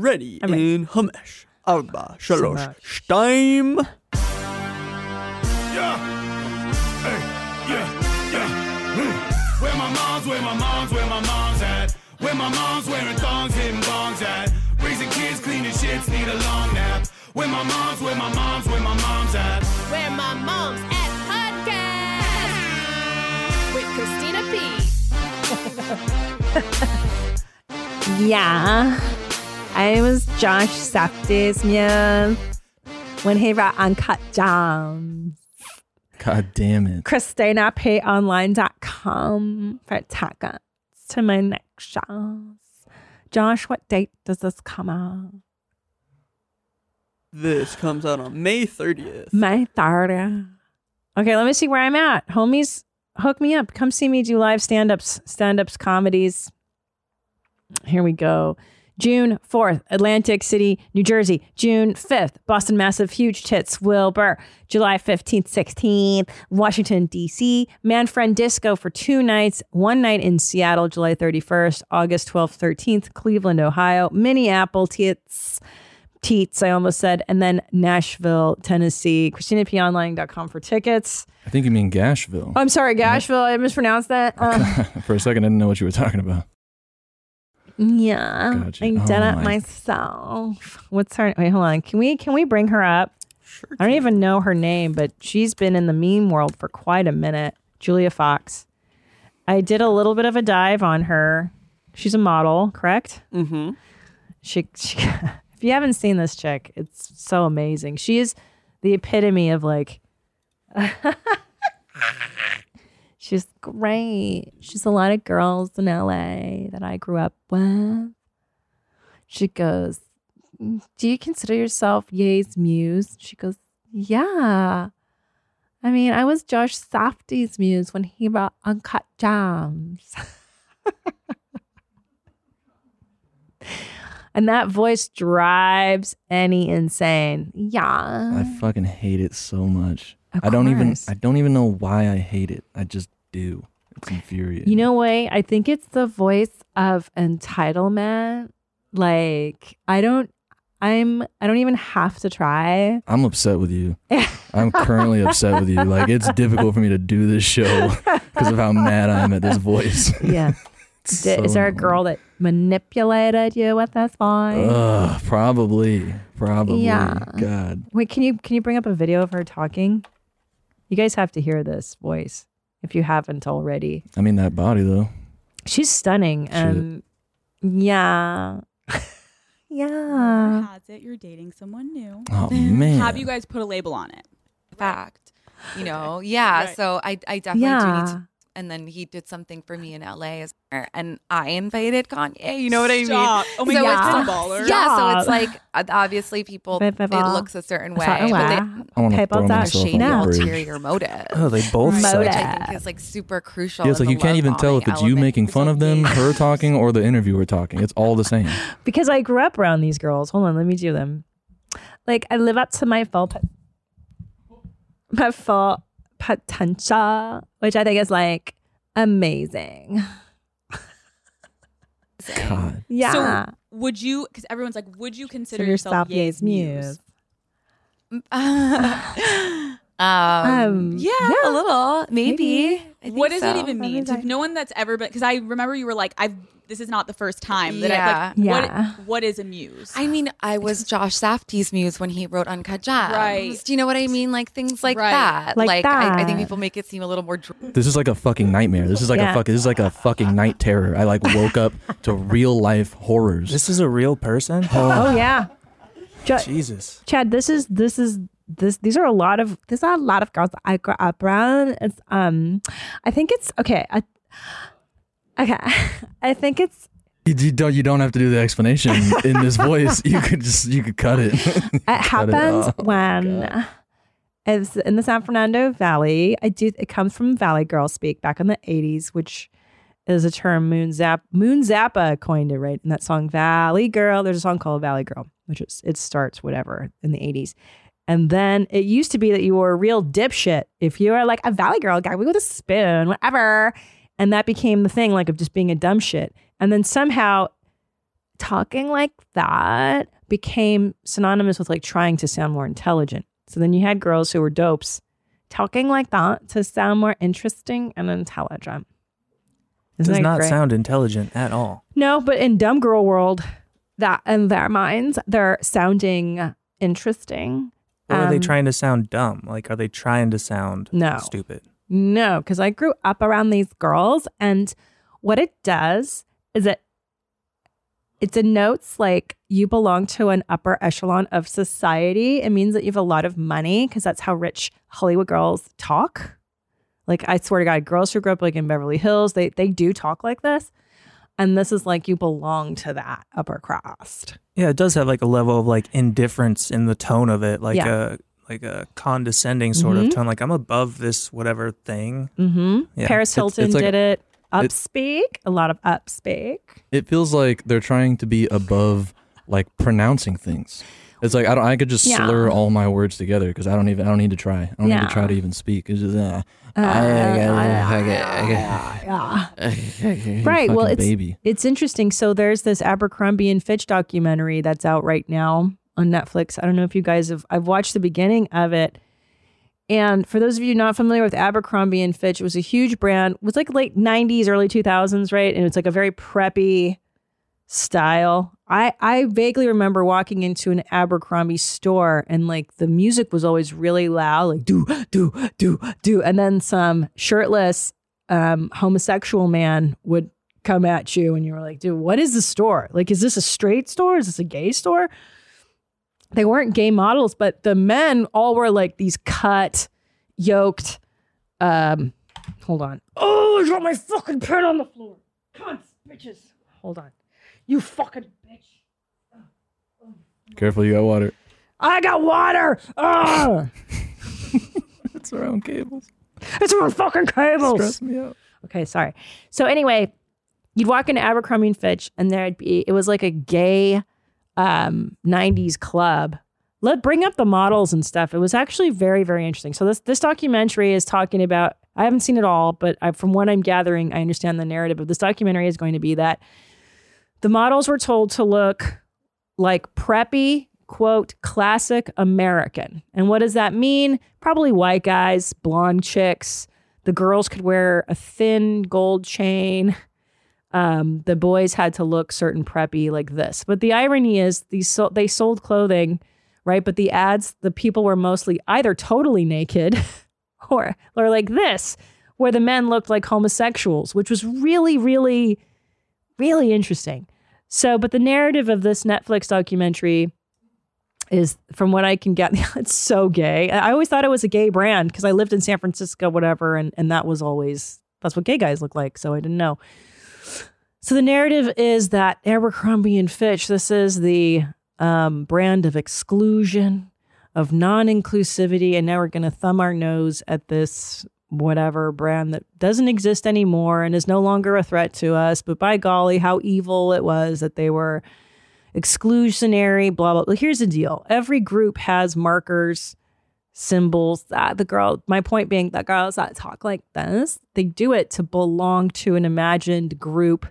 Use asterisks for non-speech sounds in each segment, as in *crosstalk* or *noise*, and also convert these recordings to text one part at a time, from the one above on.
ready I'm ready. in Hamesh. Arba, Shalosh, Shtaim. Yeah. Hey, yeah, yeah. Mm. Where my mom's, where my mom's, where my mom's at. Where my mom's wearing thongs, hitting bongs at. Raising kids, cleaning shits, need a long nap. Where my mom's, where my mom's, where my mom's at. Where my mom's at podcast with Christina P. *laughs* yeah. I was Josh Safdie's man when he wrote Uncut Gems. God damn it. ChristinaPOnline.com for tickets to my next shows. Josh, what date does this come out? This comes out on May 30th. May 30th. Okay, let me see where I'm at. Homies, hook me up. Come see me do live stand ups, stand ups, comedies. Here we go. June 4th, Atlantic City, New Jersey. June 5th, Boston Massive Huge Tits, Wilbur. July 15th, 16th, Washington, D.C. Manfriend Disco for two nights, one night in Seattle, July 31st, August 12th, 13th, Cleveland, Ohio. Minneapolis, Tits. Teats, I almost said, and then Nashville, Tennessee. ChristinaPOnline.com for tickets. I think you mean Gashville. Oh, I'm sorry, Gashville. I mispronounced that. Um, *laughs* For a second, I didn't know what you were talking about. Yeah, Gotcha. I did Oh, it my- myself. What's her? Wait, hold on. Can we can we bring her up? Sure. I don't even know her name, but she's been in the meme world for quite a minute. Julia Fox. I did a little bit of a dive on her. She's a model, correct? Mm-hmm. She, she *laughs* if you haven't seen this chick, it's so amazing. She is the epitome of like *laughs* She's great. She's a lot of girls in LA that I grew up with. She goes, Do you consider yourself Ye's muse? She goes, Yeah. I mean, I was Josh Safdie's muse when he wrote Uncut Gems. *laughs* and that voice drives any insane. Yeah. I fucking hate it so much. I don't even. I don't even know why I hate it. I just do. It's infuriating. You know what? I think it's the voice of entitlement. Like, I don't, I'm, I don't even have to try. I'm upset with you. *laughs* I'm currently upset with you. Like it's difficult for me to do this show *laughs* because of how mad I am at this voice. *laughs* Yeah. It's Did- is there a girl that manipulated you with this voice? Ugh, probably. Probably. Yeah. God. Wait, can you can you bring up a video of her talking? You guys have to hear this voice if you haven't already. I mean that body though. She's stunning. And yeah. *laughs* yeah. has it you're dating someone new. Oh man. Have you guys put a label on it? fact. You know, yeah. Right. So I, I definitely do need Yeah. to. And then he did something for me in LA, as, and I invited Kanye. You know what I mean? Stop. Oh my So God, it's- that's baller. Yeah. So it's like uh, obviously people it looks a certain way, Certain but they, way. I want to People throw don't myself shady off ulterior motive. *laughs* Oh, they both Motive. suck. which I think is like super crucial. Yeah, it's like you can't even tell if it's you making fun of them, her *laughs* talking, or the interviewer talking. It's all the same. because I grew up around these girls. Hold on, let me do them. Like I live up to my full, pot- my full potential, which I think is like amazing. God. Yeah. So would you? Because everyone's like, would you consider Consider yourself Ye's Ye's muse? *laughs* um, Um, yeah, yeah, a little, maybe. maybe. What does so. it even mean? What To no one that's ever been, because I remember you were like, I've. This is not the first time that I like. Yeah. What, what is a muse? I mean, I was Josh Safdie's muse when he wrote Uncut Gems. Right. Do you know what I mean? Like things like Right. that. Like I, I think people make it seem a little more. Dr- This is like a fucking nightmare. This is like Yeah. a fuck. This is like a fucking night terror. I like woke up to real life horrors. This is a real person? *sighs* oh yeah. Jo- Jesus. Chad, this is this is this these are a lot of these are a lot of girls that I grew up around. It's um I think it's okay. I, okay. *laughs* I think it's You, you don't. You don't have to do the explanation in this *laughs* voice. You could just. You could cut it. *laughs* it happens off. when it's in the San Fernando Valley. I do it comes from Valley Girl speak back in the 80s, which is a term Moon Zap Moon Zappa coined it, right? In that song Valley Girl. There's a song called Valley Girl, which is it starts whatever in the 80s. And then it used to be that you were a real dipshit if you were like a Valley Girl guy, we go to spoon, whatever. And that became the thing, like of just being a dumb shit. And then somehow talking like that became synonymous with like trying to sound more intelligent. So then you had girls who were dopes talking like that to sound more interesting and intelligent. Isn't Does not great? sound intelligent at all. No, but in dumb girl world, that in their minds, they're sounding interesting. Or are they Um, trying to sound dumb? Like, are they trying to sound No. stupid? No, because I grew up around these girls, and what it does is it it denotes like you belong to an upper echelon of society. It means that you have a lot of money because that's how rich Hollywood girls talk. Like I swear to God, girls who grew up like in Beverly Hills, they they do talk like this. And this is like you belong to that upper crust. Yeah, it does have like a level of like indifference in the tone of it, like Yeah. a like a condescending sort Mhm. of tone. Like I'm above this whatever thing. Mm-hmm. Yeah. Paris Hilton it's like- did it. it- Upspeak, a lot of upspeak. It feels like they're trying to be above like pronouncing things. It's like I don't. I could just Yeah. slur all my words together because I don't even. I don't need to try. I don't need to try to even speak. It's just uh, yeah. right. *laughs* Right. Well, it's baby. *laughs* it's interesting. So there's this Abercrombie and Fitch documentary that's out right now on Netflix. I don't know if you guys have. I've watched the beginning of it. And for those of you not familiar with Abercrombie and Fitch, it was a huge brand. It was like late 90s, early 2000s, right? And it's like a very preppy style. I I vaguely remember walking into an Abercrombie store and like the music was always really loud, like do do do do, and then some shirtless um, homosexual man would come at you, and you were like, dude, what is the store? Like, is this a straight store? Is this a gay store? They weren't gay models, but the men all were like these cut, yoked. Um, hold on. Oh, I dropped my fucking pen on the floor. Cunts, bitches. Hold on. You fucking bitch. Careful, you got water. I got water. Ah, *laughs* It's around cables. it's my fucking cables. Stress me out. Okay, sorry. So anyway, you'd walk into Abercrombie and Fitch, and there'd be it was like a gay um 90s club. Let bring up the models and stuff. It was actually very, very interesting. So this this documentary is talking about. I haven't seen it all, but I, from what I'm gathering, I understand the narrative of this documentary is going to be that the models were told to look like preppy, quote, classic American. And what does that mean? Probably white guys, blonde chicks. The girls could wear a thin gold chain. Um, the boys had to look certain preppy like this. But the irony is, these so- they sold clothing, right? But the ads, the people were mostly either totally naked *laughs* or or like this, where the men looked like homosexuals, which was really, really, really interesting. So, but the narrative of this Netflix documentary is, from what I can get, *laughs* it's so gay. I always thought it was a gay brand because I lived in San Francisco, whatever, and and that was always that's what gay guys look like. So I didn't know. So the narrative is that Abercrombie and Fitch, this is the um, brand of exclusion, of non-inclusivity, and now we're going to thumb our nose at this whatever brand that doesn't exist anymore and is no longer a threat to us. But by golly, how evil it was that they were exclusionary. Blah blah. blah. Here's the deal: every group has markers symbols that the girl my point being that girls that talk like this they do it to belong to an imagined group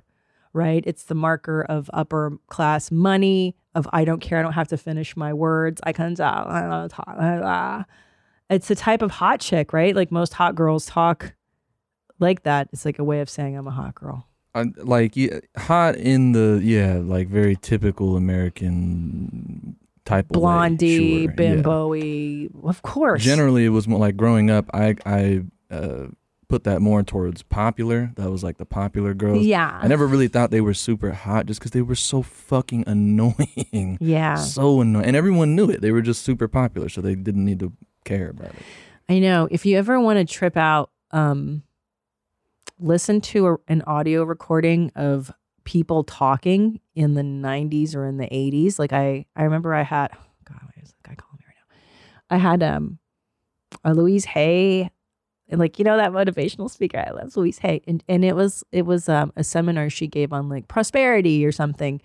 right? It's the marker of upper class money of i don't care i don't have to finish my words. I can talk, I don't talk it's the type of hot chick right? Like most hot girls talk like that. It's like a way of saying i'm a hot girl. I, like yeah, hot in the yeah, like very typical American type of way, blondie sure, yeah. bimbo-y of course. Generally, it was more like growing up. I I uh, put that more towards popular. That was like the popular girls. yeah I never really thought they were super hot just because they were so fucking *laughs* annoying. yeah So annoying, and everyone knew it. They were just super popular, so they didn't need to care about it. I know. If you ever want to trip out, um, listen to a, an audio recording of people talking in the 90s or in the 80s. Like I, I remember I had, oh God, why is the guy calling me right now? I had um, a Louise Hay, and like you know that motivational speaker. I love Louise Hay, and and it was it was um, a seminar she gave on like prosperity or something,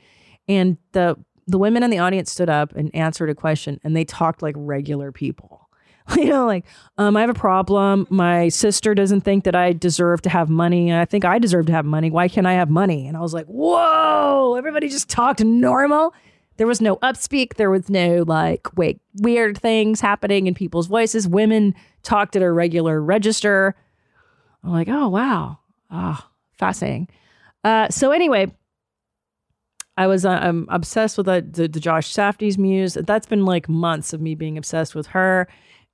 and the the women in the audience stood up and answered a question, and they talked like regular people *laughs* You know, like, um, I have a problem. My sister doesn't think that I deserve to have money. I think I deserve to have money. Why can't I have money? And I was like, whoa, everybody just talked normal. There was no upspeak. There was no like, wait, weird things happening in people's voices. Women talked at a regular register. I'm like, oh, wow. Ah, fascinating. Uh, so anyway, I was uh, I'm obsessed with the, the, the Josh Safdie's muse. That's been like months of me being obsessed with her.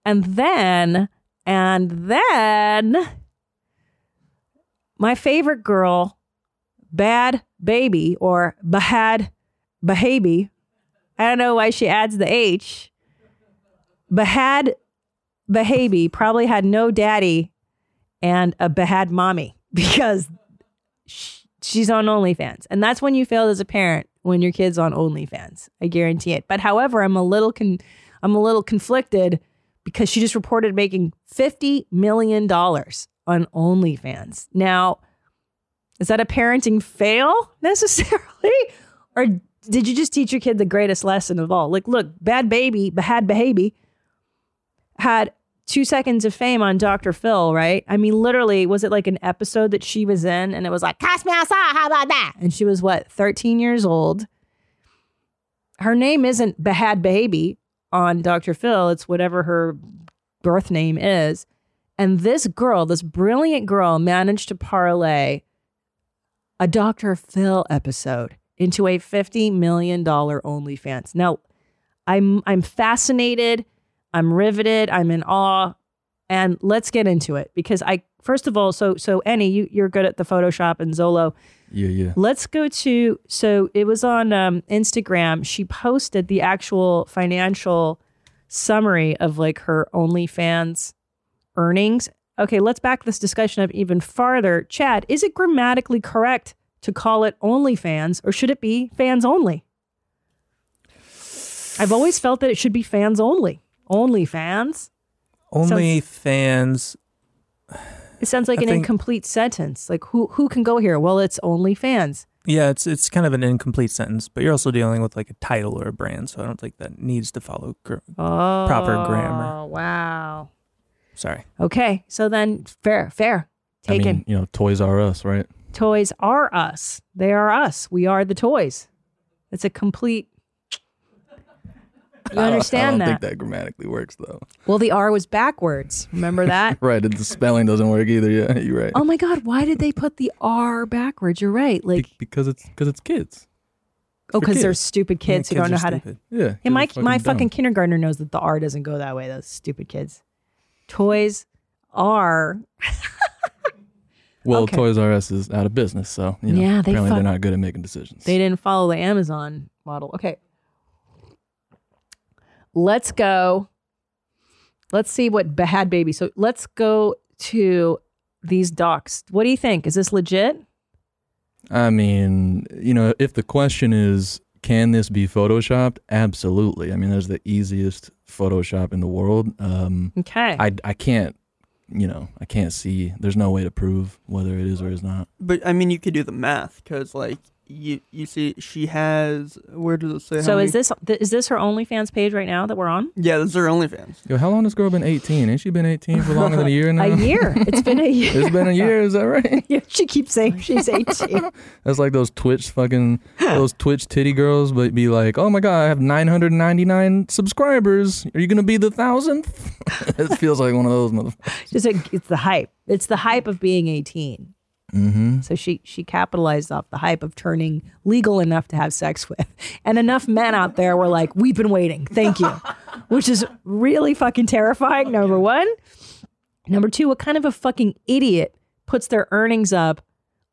And then, and then, my favorite girl, Bad Baby or Bahad Bahabi. I don't know why she adds the H. Bahad Bahabi probably had no daddy and a Bahad mommy *laughs* because sh- she's on OnlyFans. And that's when you failed as a parent when your kid's on OnlyFans. I guarantee it. But however, I'm a little con- I'm a little conflicted because she just reported making $50 million on OnlyFans. Now, is that a parenting fail *laughs* necessarily? or did you just teach your kid the greatest lesson of all? Like, look, bad baby, bad baby had two seconds of fame on Dr. Phil, right? I mean, literally, was it like an episode that she was in and it was like, cast me outside, how about that? And she was what, 13 years old? Her name isn't Bad Baby on Dr. Phil, it's whatever her birth name is. And this girl, this brilliant girl, managed to parlay a Dr. Phil episode into a $50 million OnlyFans. Now, I'm I'm fascinated, I'm riveted, I'm in awe, and let's get into it because I first of all, so so Annie, you you're good at the Photoshop and Zolo. Yeah, yeah. Let's go to so it was on um, Instagram. She posted the actual financial summary of like her OnlyFans earnings. Okay, let's back this discussion up even farther. Chad, is it grammatically correct to call it OnlyFans or should it be fans only? I've always felt that it should be fans only. Only fans. Only fans. It sounds like I an think- incomplete sentence. Like who who can go here? Well, it's only fans. Yeah, it's it's kind of an incomplete sentence, but you're also dealing with like a title or a brand, so I don't think that needs to follow gr- Oh, proper grammar. Oh wow. Sorry. Okay, so then fair, fair. I mean, you know, toys R us, right? Toys are us. They are us. We are the toys. It's a complete. You I don't- understand I don't that? think that grammatically works though. Well, the R was backwards. Remember *laughs* that? right, the spelling doesn't work either. Yeah, *laughs* you're right. oh my God! Why did they put the R backwards? You're right. Like, because it's because it's kids. oh, because they're kids. stupid kids who don't know how to. Yeah. Hey, my my fucking kindergartner knows that the R doesn't go that way. Those stupid kids. Toys are. *laughs* Well, okay. Toys R Us is out of business, so you know, Yeah, they apparently fuck- they're not good at making decisions. They didn't follow the Amazon model. Okay. Let's go. Let's see what bad Baby. So let's go to these docs. What do you think? Is this legit? I mean, you know, if the question is, can this be photoshopped? Absolutely. I mean, there's the easiest Photoshop in the world. Um, Okay. I I can't, you know, I can't see. There's no way to prove whether it is or is not. But I mean, you could do the math because, like, you you see, she has. Where does it say? so many- is this th- is this her OnlyFans page right now that we're on? Yeah, this is her OnlyFans. Yo, how long has girl been 18? Ain't she been 18 for longer than a year *laughs* now? A year. It's been a *laughs* year. it's been a year. Is that right? *laughs* Yeah, she keeps saying she's 18. That's like those Twitch fucking those Twitch titty girls, but be like, oh my god, I have 999 subscribers. Are you gonna be the thousandth? it feels like one of those motherfuckers. Just a, it's the hype. It's the hype of being 18. Mm-hmm. So she she capitalized off the hype of turning legal enough to have sex with. And enough men out there were like, "We've been waiting. Thank you." *laughs* Which is really fucking terrifying, number 1. Number 2, what kind of a fucking idiot puts their earnings up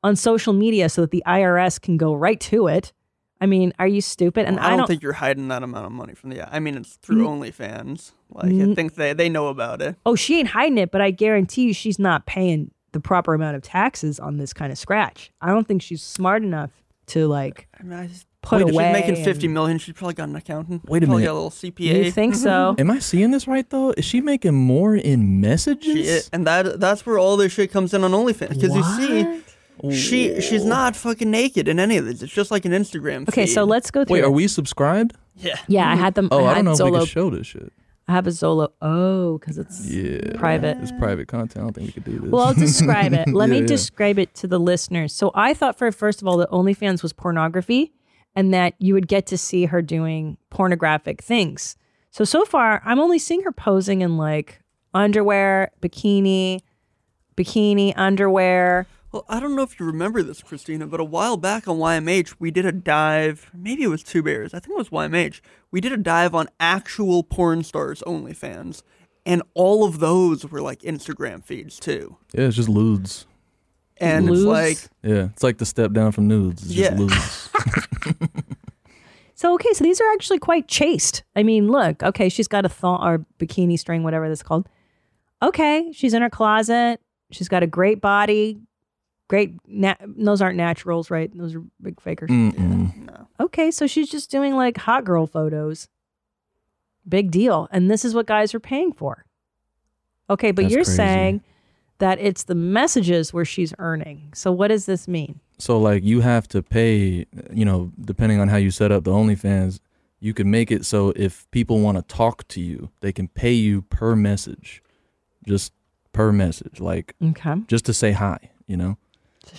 on social media so that the IRS can go right to it? I mean, are you stupid? And I, I don't, don't think you're hiding that amount of money from the. I mean, it's through Mm. OnlyFans. Like, Mm. I think they they know about it. Oh, she ain't hiding it, but I guarantee you she's not paying the proper amount of taxes on this kind of scratch. I don't think she's smart enough to like I mean, I just, put wait, if she's making and- fifty million. She's probably got an accountant. Wait a probably minute. Got a little CPA. You think so? *laughs* Am I seeing this right though? Is she making more in messages? She, and that that's where all this shit comes in on OnlyFans because you see, she she's not fucking naked in any of this. It's just like an Instagram. Okay, so let's go through. Wait, it. are we subscribed? Yeah. Yeah, I had them. Oh, I I don't know if we Zolo. can show this shit. I have a Zolo. Oh, because it's Yeah. private. It's private content. I don't think we could do this. Well, I'll describe it. *laughs* Let Yeah, me yeah. describe it to the listeners. So I thought for first of all that OnlyFans was pornography and that you would get to see her doing pornographic things. So so far I'm only seeing her posing in like underwear, bikini, bikini, underwear. Well, I don't know if you remember this, Christina, but a while back on YMH, we did a dive. Maybe it was Two Bears. I think it was YMH. We did a dive on actual porn stars OnlyFans, and all of those were like Instagram feeds too. yeah, it's just ludes. And Ludes? it's like, Yeah, it's like the step down from nudes. It's just Yeah. ludes. *laughs* So okay, so these are actually quite chaste. I mean, look, okay, she's got a thong or bikini string, whatever that's called. Okay, she's in her closet. She's got a great body. Great. Na- those aren't naturals, right? Those are big fakers. Mm-mm. no. Okay, so she's just doing like hot girl photos. Big deal. And this is what guys are paying for. Okay, but That's you're crazy. saying that it's the messages where she's earning. So what does this mean? So like you have to pay, you know, depending on how you set up the OnlyFans, you can make it so if people want to talk to you, they can pay you per message, just per message, like Okay. just to say hi, you know.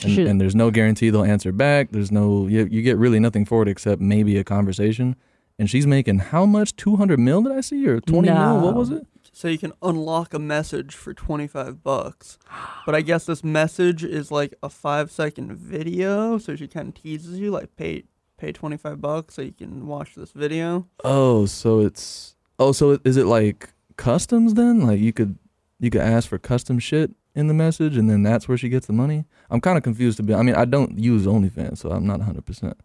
And, and there's no guarantee they'll answer back. There's no you, you get really nothing for it except maybe a conversation. And she's making how much? Two hundred mil? Did I see or twenty mil? What was it? So you can unlock a message for 25 bucks. But I guess this message is like a five second video. So she kind of teases you, like, pay pay 25 bucks so you can watch this video. Oh, so it's oh, so is it like customs then? Like you could you could ask for custom shit in the message, and then that's where she gets the money. I'm kind of confused to be. I mean, I don't use OnlyFans, so I'm not 100. percent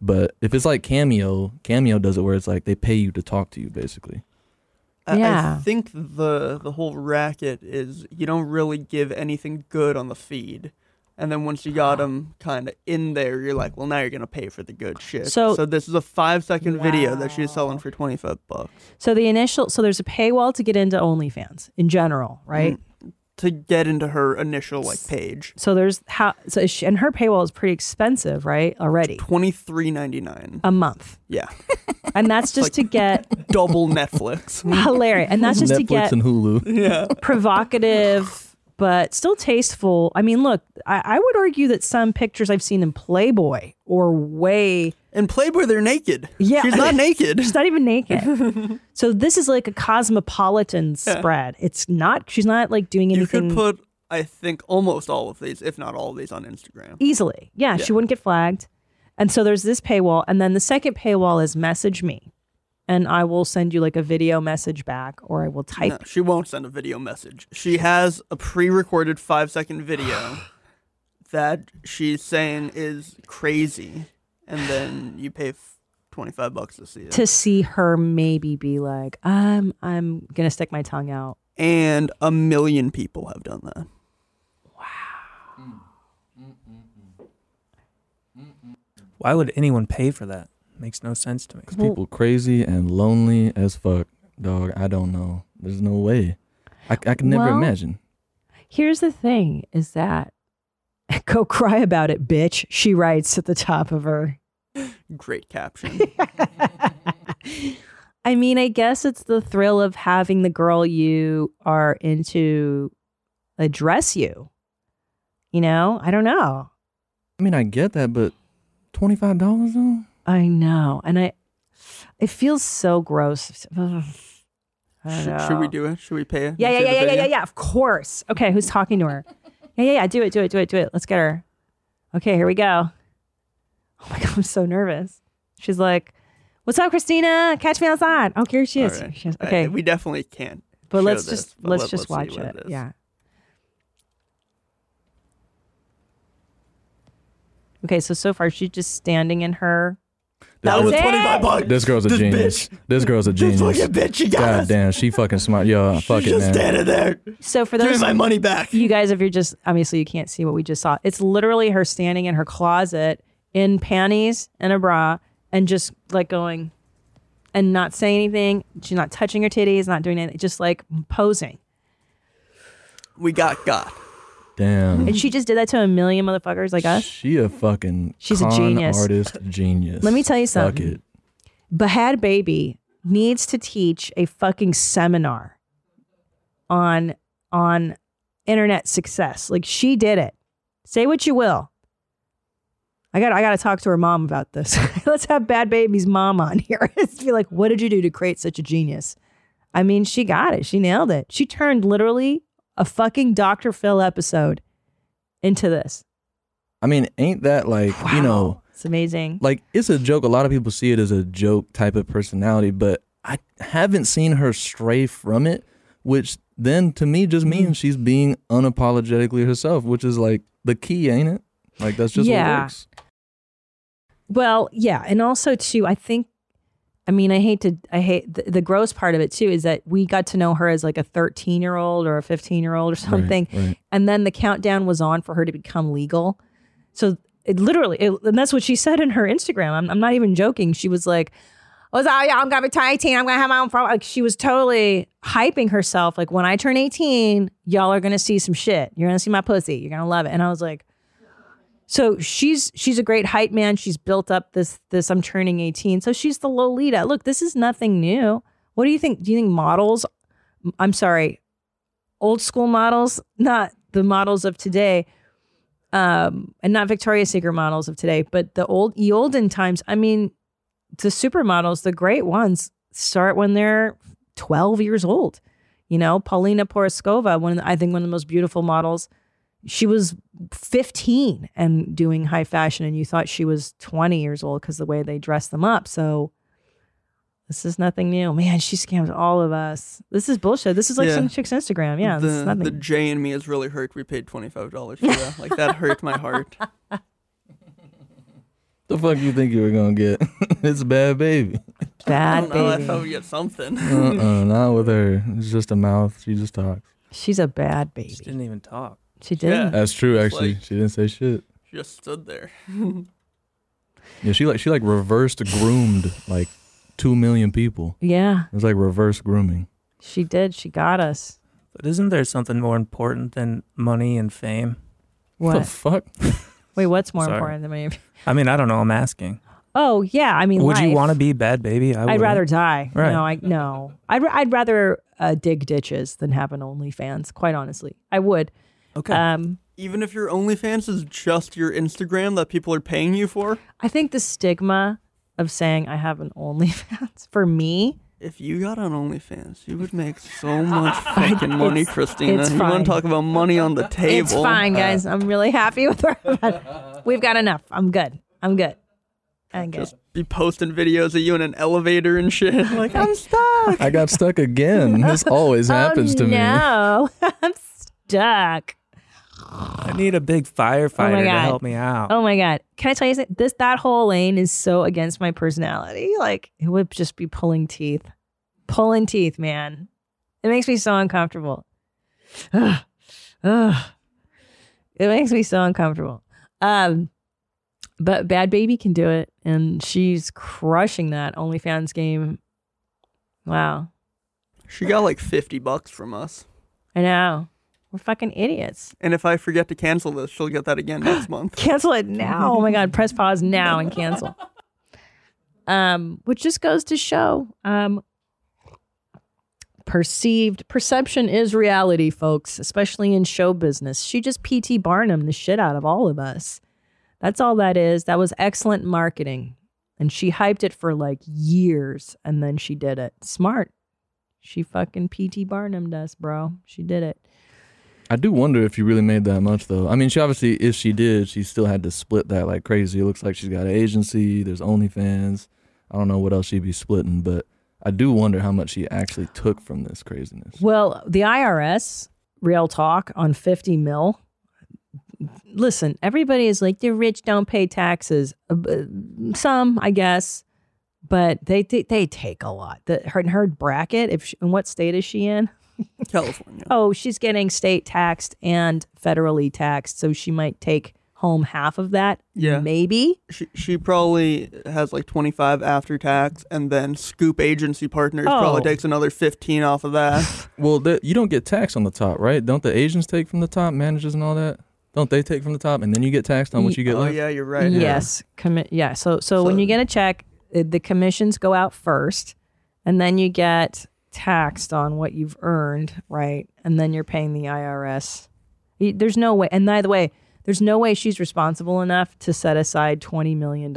But if it's like Cameo, Cameo does it where it's like they pay you to talk to you, basically. I, Yeah. I think the the whole racket is you don't really give anything good on the feed. And then once you got them kind of in there, you're like, well, now you're gonna pay for the good shit. So- so this is a five second video that she's selling for twenty five bucks So the initial so there's a paywall to get into OnlyFans in general, right? Mm. To get into her initial like page. So there's how so is she, and her paywall is pretty expensive, right? Already. Twenty three ninety nine. A month. Yeah, *laughs* And that's just to get double Netflix. *laughs* hilarious. And that's just to Netflix get and Hulu. yeah, provocative but still tasteful. I mean, look, I, I would argue that some pictures I've seen in Playboy or way and Playboy they're naked. Yeah. she's not *laughs* naked. She's not even naked. *laughs* so this is like a cosmopolitan spread. It's not. She's not like doing anything. You could put, I think, almost all of these, if not all of these, on Instagram. easily. Yeah, she wouldn't get flagged. And so there's this paywall, and then the second paywall is message me, and I will send you like a video message back, or I will type. No, she won't send a video message. She has a pre-recorded five-second video *sighs* that she's saying is crazy, and then you pay f- twenty-five bucks to see it. To see her maybe be like, um, I'm gonna stick my tongue out. and a million people have done that. Wow. Why would anyone pay for that? Makes no sense to me. Cause people crazy and lonely as fuck, dog. I don't know. There's no way. I, I can never Well- imagine. Here's the thing: is that go cry about it, bitch. She writes at the top of her. Great caption. *laughs* I mean, I guess it's the thrill of having the girl you are into address you. You know, I don't know. I mean, I get that, but twenty five dollars though. I know, and I, it feels so gross. Ugh. *sighs* I don't should, should we do it? Should we pay it? Yeah, yeah, yeah, yeah, yeah, yeah, yeah. Of course. Okay, who's talking to her? Yeah, yeah, yeah. Do it, do it, do it, do it. Let's get her. Okay, here we go. Oh my *laughs* god, I'm so nervous. She's like, "What's up, Christina? Catch me outside." Oh, here she is. Right. She is- Okay, we definitely can't. but let's this, just but let's let- just see watch it. it. Yeah. Okay, so so far she's just standing in her. That was was twenty-five bucks. This girl's a This genius. bitch. This girl's a This genius. fucking bitch, she got God us. damn, she fucking smart. Yo, fuck She's it, just man. standing there. So for Give me those my money back. you guys, if you're just obviously you can't see what we just saw. It's literally her standing in her closet in panties and a bra and just like going and not saying anything. She's not touching her titties, not doing anything, just like posing. We got got. Damn. And she just did that to a million motherfuckers like us. She a fucking She's a genius. artist genius. Let me tell you something. Fuck it. Bahad Baby needs to teach a fucking seminar on on internet success. Like she did it. Say what you will. I got I got to talk to her mom about this. *laughs* Let's have Bad Baby's mom on here. *laughs* Just be like, what did you do to create such a genius? I mean, she got it. She nailed it. She turned literally a fucking Dr. Phil episode into this. I mean, ain't that like you know, It's amazing. like it's a joke. A lot of people see it as a joke type of personality, but I haven't seen her stray from it, which then to me just Mm-hmm. means she's being unapologetically herself, which is like the key, ain't it? Like that's just what Yeah. works. Well, yeah, and also too, I think. I mean, I hate to. I hate the, the gross part of it too is that we got to know her as like a 13 year old or a 15 year old or something, right. and then the countdown was on for her to become legal. So it literally, it, and that's what she said in her Instagram. I'm, I'm not even joking. She was like, "Oh yeah, I'm gonna be 18. I'm gonna have my own." Phone. Like she was totally hyping herself. Like when I turn 18, y'all are gonna see some shit. You're gonna see my pussy. You're gonna love it. And I was like. So she's she's a great hype man. She's built up this this I'm turning 18. So she's the Lolita. Look, this is nothing new. What do you think? Do you think models I'm sorry, old school models, not the models of today, um, and not Victoria's Secret models of today, but the old ye olden times, I mean, the supermodels, the great ones, start when they're 12 years old. You know, Paulina Porizkova, one the, I think one of the most beautiful models she was 15 and doing high fashion and you thought she was 20 years old because the way they dress them up so this is nothing new man she scams all of us this is bullshit this is like Yeah. some chick's instagram yeah this is the, nothing the J in me is really hurt. We paid twenty five dollars for that. Like that hurt my heart. *laughs* The fuck you think you were gonna get? *laughs* it's a bad baby. I bad don't know. I baby thought we get something. Uh-uh, *laughs* not with her. It's just a mouth. She just talks. she's a bad baby She baby didn't even talk. She did That's true. It's Actually, like- she didn't say shit. She just stood there. *laughs* Yeah, she like she like reversed groomed like two million people. yeah It was like reverse grooming. she did she got us But isn't there something more important than money and fame? What the what fuck? *laughs* wait what's more Sorry. important than me I mean, I don't know. I'm asking. oh yeah i mean Would you life. want to be bad baby? I I'd wouldn't. rather die. Right. No, I no. I'd ra- I'd rather uh, dig ditches than have an OnlyFans. Quite honestly, I would. Okay. Um, Even if your OnlyFans is just your Instagram that people are paying you for, I think the stigma of saying I have an *laughs* OnlyFans for me, if you got on OnlyFans, you would make *laughs* so much fucking money, It's- Christina. it's you fine. want to talk about money on the table? it's fine, guys. I'm really happy with where *laughs* We've got enough. I'm good. I'm good. I'm good. Just be posting videos of you in an elevator and shit. Like I'm stuck. I got stuck again. This always happens oh, to me. No, I'm stuck. I need a big firefighter to help me out. Oh my god! Can I tell you something? This that whole lane is so against my personality. Like it would just be pulling teeth, pulling teeth, man. It makes me so uncomfortable. Ugh. *sighs* Ugh. *sighs* It makes me so uncomfortable. Um, but Bad Baby can do it, and she's crushing that OnlyFans game. Wow, She got like 50 bucks from us. I know we're fucking idiots. And if I forget to cancel this, she'll get that again next *gasps* month. cancel it now. Oh my god, press pause now and cancel. Um, which just goes to show um perceived perception is reality, folks, especially in show business. She just PT Barnum the shit out of all of us. That's all that is. That was excellent marketing. And she hyped it for like years and then she did it. Smart. She fucking PT Barnum us, bro. She did it. I do wonder if you really made that much though. I mean, she obviously, if she did, she still had to split that like crazy. It looks like she's got an agency. There's OnlyFans. I don't know what else she'd be splitting, but I do wonder how much she actually took from this craziness. Well, the IRS, real talk on 50 mil. Listen, everybody is like, the rich don't pay taxes. Uh, Some, I guess, but they they, they take a lot. The, her, her bracket, if she, in what state is she in? California. Oh, she's getting state taxed and federally taxed. So she might take home half of that. Yeah. Maybe. She, she probably has like 25 after tax, and then Scoop Agency Partners probably Oh. takes another 15 off of that. *laughs* Well, the, you don't get taxed on the top, right? Don't the agents take from the top, managers and all that? Don't they take from the top, and then you get taxed on what you get oh, left? yeah, you're right. Yes. Commi- yeah. So, so when you get a check, uh, the commissions go out first, and then you get taxed on what you've earned, right? And then you're paying the IRS. There's no way. And by the way, there's no way she's responsible enough to set aside $20 million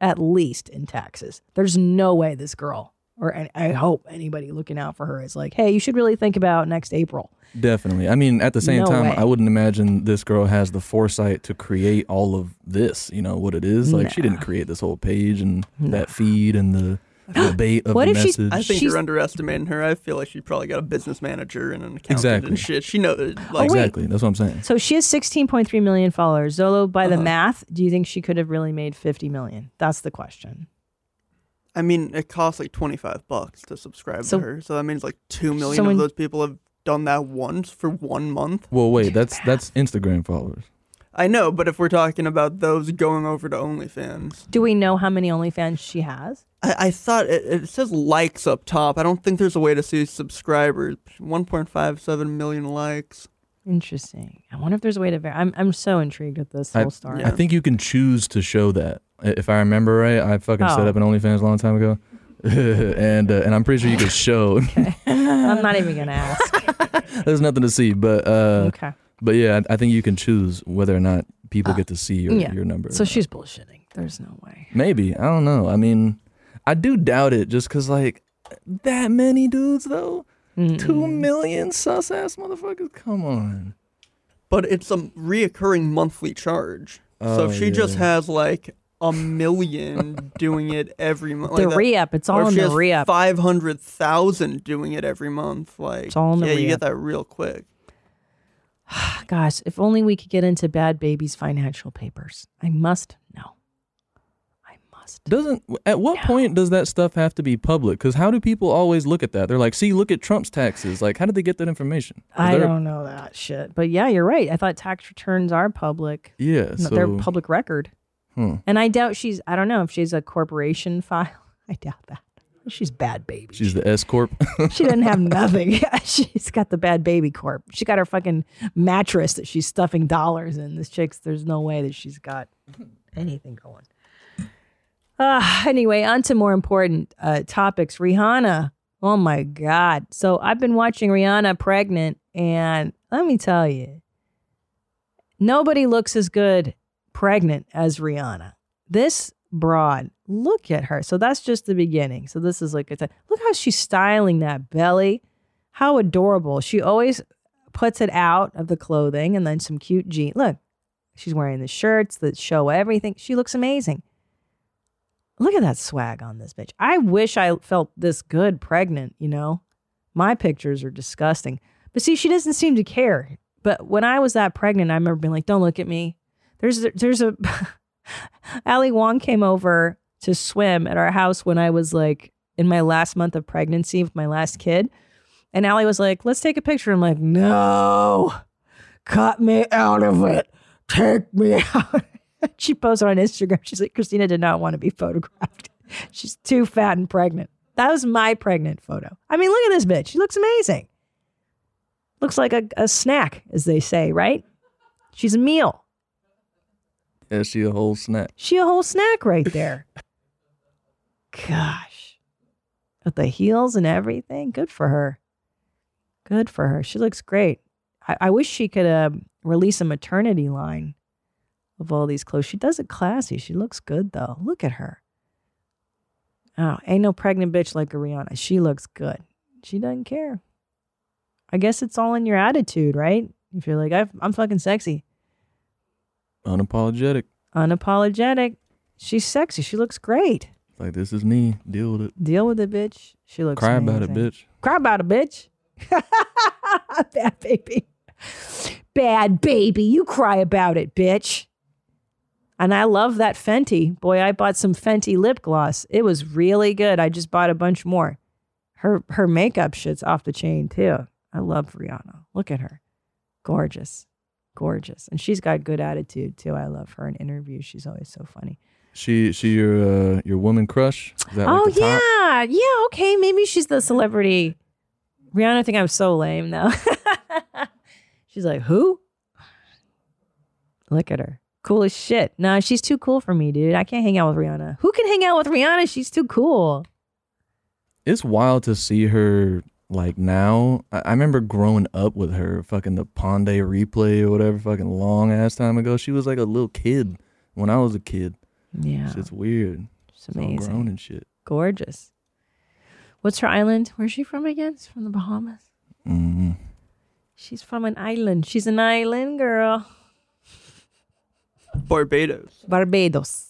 at least in taxes. There's no way this girl, or I- I hope anybody looking out for her is like, hey, you should really think about next April. Definitely. I mean, at the same No time, way. I wouldn't imagine this girl has the foresight to create all of this. You know what it is? Like she didn't create this whole page and that feed and the *laughs* debate of What the if she's- message. I think She's- you're underestimating her. I feel like she probably got a business manager and an accountant Exactly. and shit. She knows. Like, Oh, exactly. That's what I'm saying. So she has 16.3 million followers. Zolo, by the Uh-huh. math, do you think she could have really made 50 million? That's the question. I mean, it costs like 25 bucks to subscribe So- to her. So that means like 2 million So when- of those people have done that once for one month. Well, wait. That's that's Instagram followers. I know, but if we're talking about those going over to OnlyFans, Do we know how many OnlyFans she has? I, I thought it, it says likes up top. I don't think there's a way to see subscribers. 1.57 million likes. Interesting. I wonder if there's a way to verify. I'm, I'm so intrigued with this whole story. I think you can choose to show that. If I remember right, I fucking set Oh. up an OnlyFans a long time ago, *laughs* and uh, and I'm pretty sure you could show. *laughs* I'm not even going to ask. *laughs* There's nothing to see, but uh, Okay. But yeah, I, I think you can choose whether or not people Uh, get to see your yeah. your number. or So she's bullshitting. There's no way. maybe I don't know. I mean, I do doubt it, just because like that many dudes though, two million sus ass motherfuckers. Come on. But it's a reoccurring monthly charge. so Oh, if she just has like a million *laughs* doing it every month, The like that- re-up, it's all or in she the has re-up. Five hundred thousand doing it every month, like It's all in the yeah, you re-up. get that real quick. *sighs* Gosh, if only we could get into Bad Baby's financial papers. I must know. Doesn't at what point does that stuff have to be public? Because how do people always look at that? They're like, see, look at Trump's taxes. Like, how did they get that information? I don't know that shit. But yeah, you're right. I thought tax returns are public. Yeah, No, they're public record. Hmm. And I doubt she's, I don't know if she's a corporation *laughs* file. I doubt that. She's bad baby. She's the S corp. *laughs* She doesn't have *laughs* nothing. She's got the bad baby corp. She got her fucking mattress that she's stuffing dollars in. This chick's, there's no way that she's got anything going. Uh, anyway, on to more important uh, topics. Rihanna. Oh my God. So I've been watching Rihanna pregnant, and let me tell you, nobody looks as good pregnant as Rihanna. This broad, look at her. So that's just the beginning. So this is like, a, look how she's styling that belly. How adorable. She always puts it out of the clothing and then some cute jeans. Look, she's wearing the shirts that show everything. She looks amazing. Look at that swag on this bitch. I wish I felt this good pregnant, you know? My pictures are disgusting. But see, she doesn't seem to care. But when I was that pregnant, I remember being like, don't look at me. There's there's a *laughs* Ali Wong came over to swim at our house when I was like in my last month of pregnancy with my last kid. And Ali was like, let's take a picture. I'm like, no, cut me out of it. Take me *laughs* out. *laughs* she posted on Instagram. She's like, Christina did not want to be photographed. *laughs* She's too fat and pregnant. That was my pregnant photo. I mean, look at this bitch. She looks amazing. Looks like a, a snack, as they say, right? She's a meal. yeah, she a whole snack. She a whole snack right there. *laughs* Gosh. With the heels and everything. Good for her. Good for her. She looks great. I, I wish she could uh, release a maternity line of all these clothes. She does it classy. She looks good though. Look at her. Oh, ain't no pregnant bitch like Ariana. She looks good. She doesn't care. I guess it's all in your attitude, right? If you're like, I've, I'm fucking sexy, Unapologetic. unapologetic. She's sexy. She looks great. Like this is me. Deal with it. Deal with it, bitch. She looks Cry about it, bitch. Cry about it, bitch. *laughs* Bad baby. Bad baby. You cry about it, bitch. And I love that Fenty. Boy, I bought some Fenty lip gloss. It was really good. I just bought a bunch more. Her her makeup shit's off the chain too. I love Rihanna. Look at her. Gorgeous. Gorgeous. And she's got good attitude too. I love her in interviews. She's always so funny. She she your uh, your woman crush. Oh like the top? yeah, yeah. Okay, maybe she's the celebrity. Rihanna I think I'm so lame though. *laughs* she's like, who? Look at her, cool as shit. Nah, she's too cool for me, dude. I can't hang out with Rihanna. Who can hang out with Rihanna? She's too cool. it's wild to see her like now. I, I remember growing up with her, fucking the Pon de Replay or whatever, fucking long ass time ago. She was like a little kid when I was a kid. Yeah. It's weird. It's amazing. grown and shit. Gorgeous. What's her island? Where's she from again? She's from the Bahamas. hmm She's from an island. She's an island girl. Barbados. Barbados.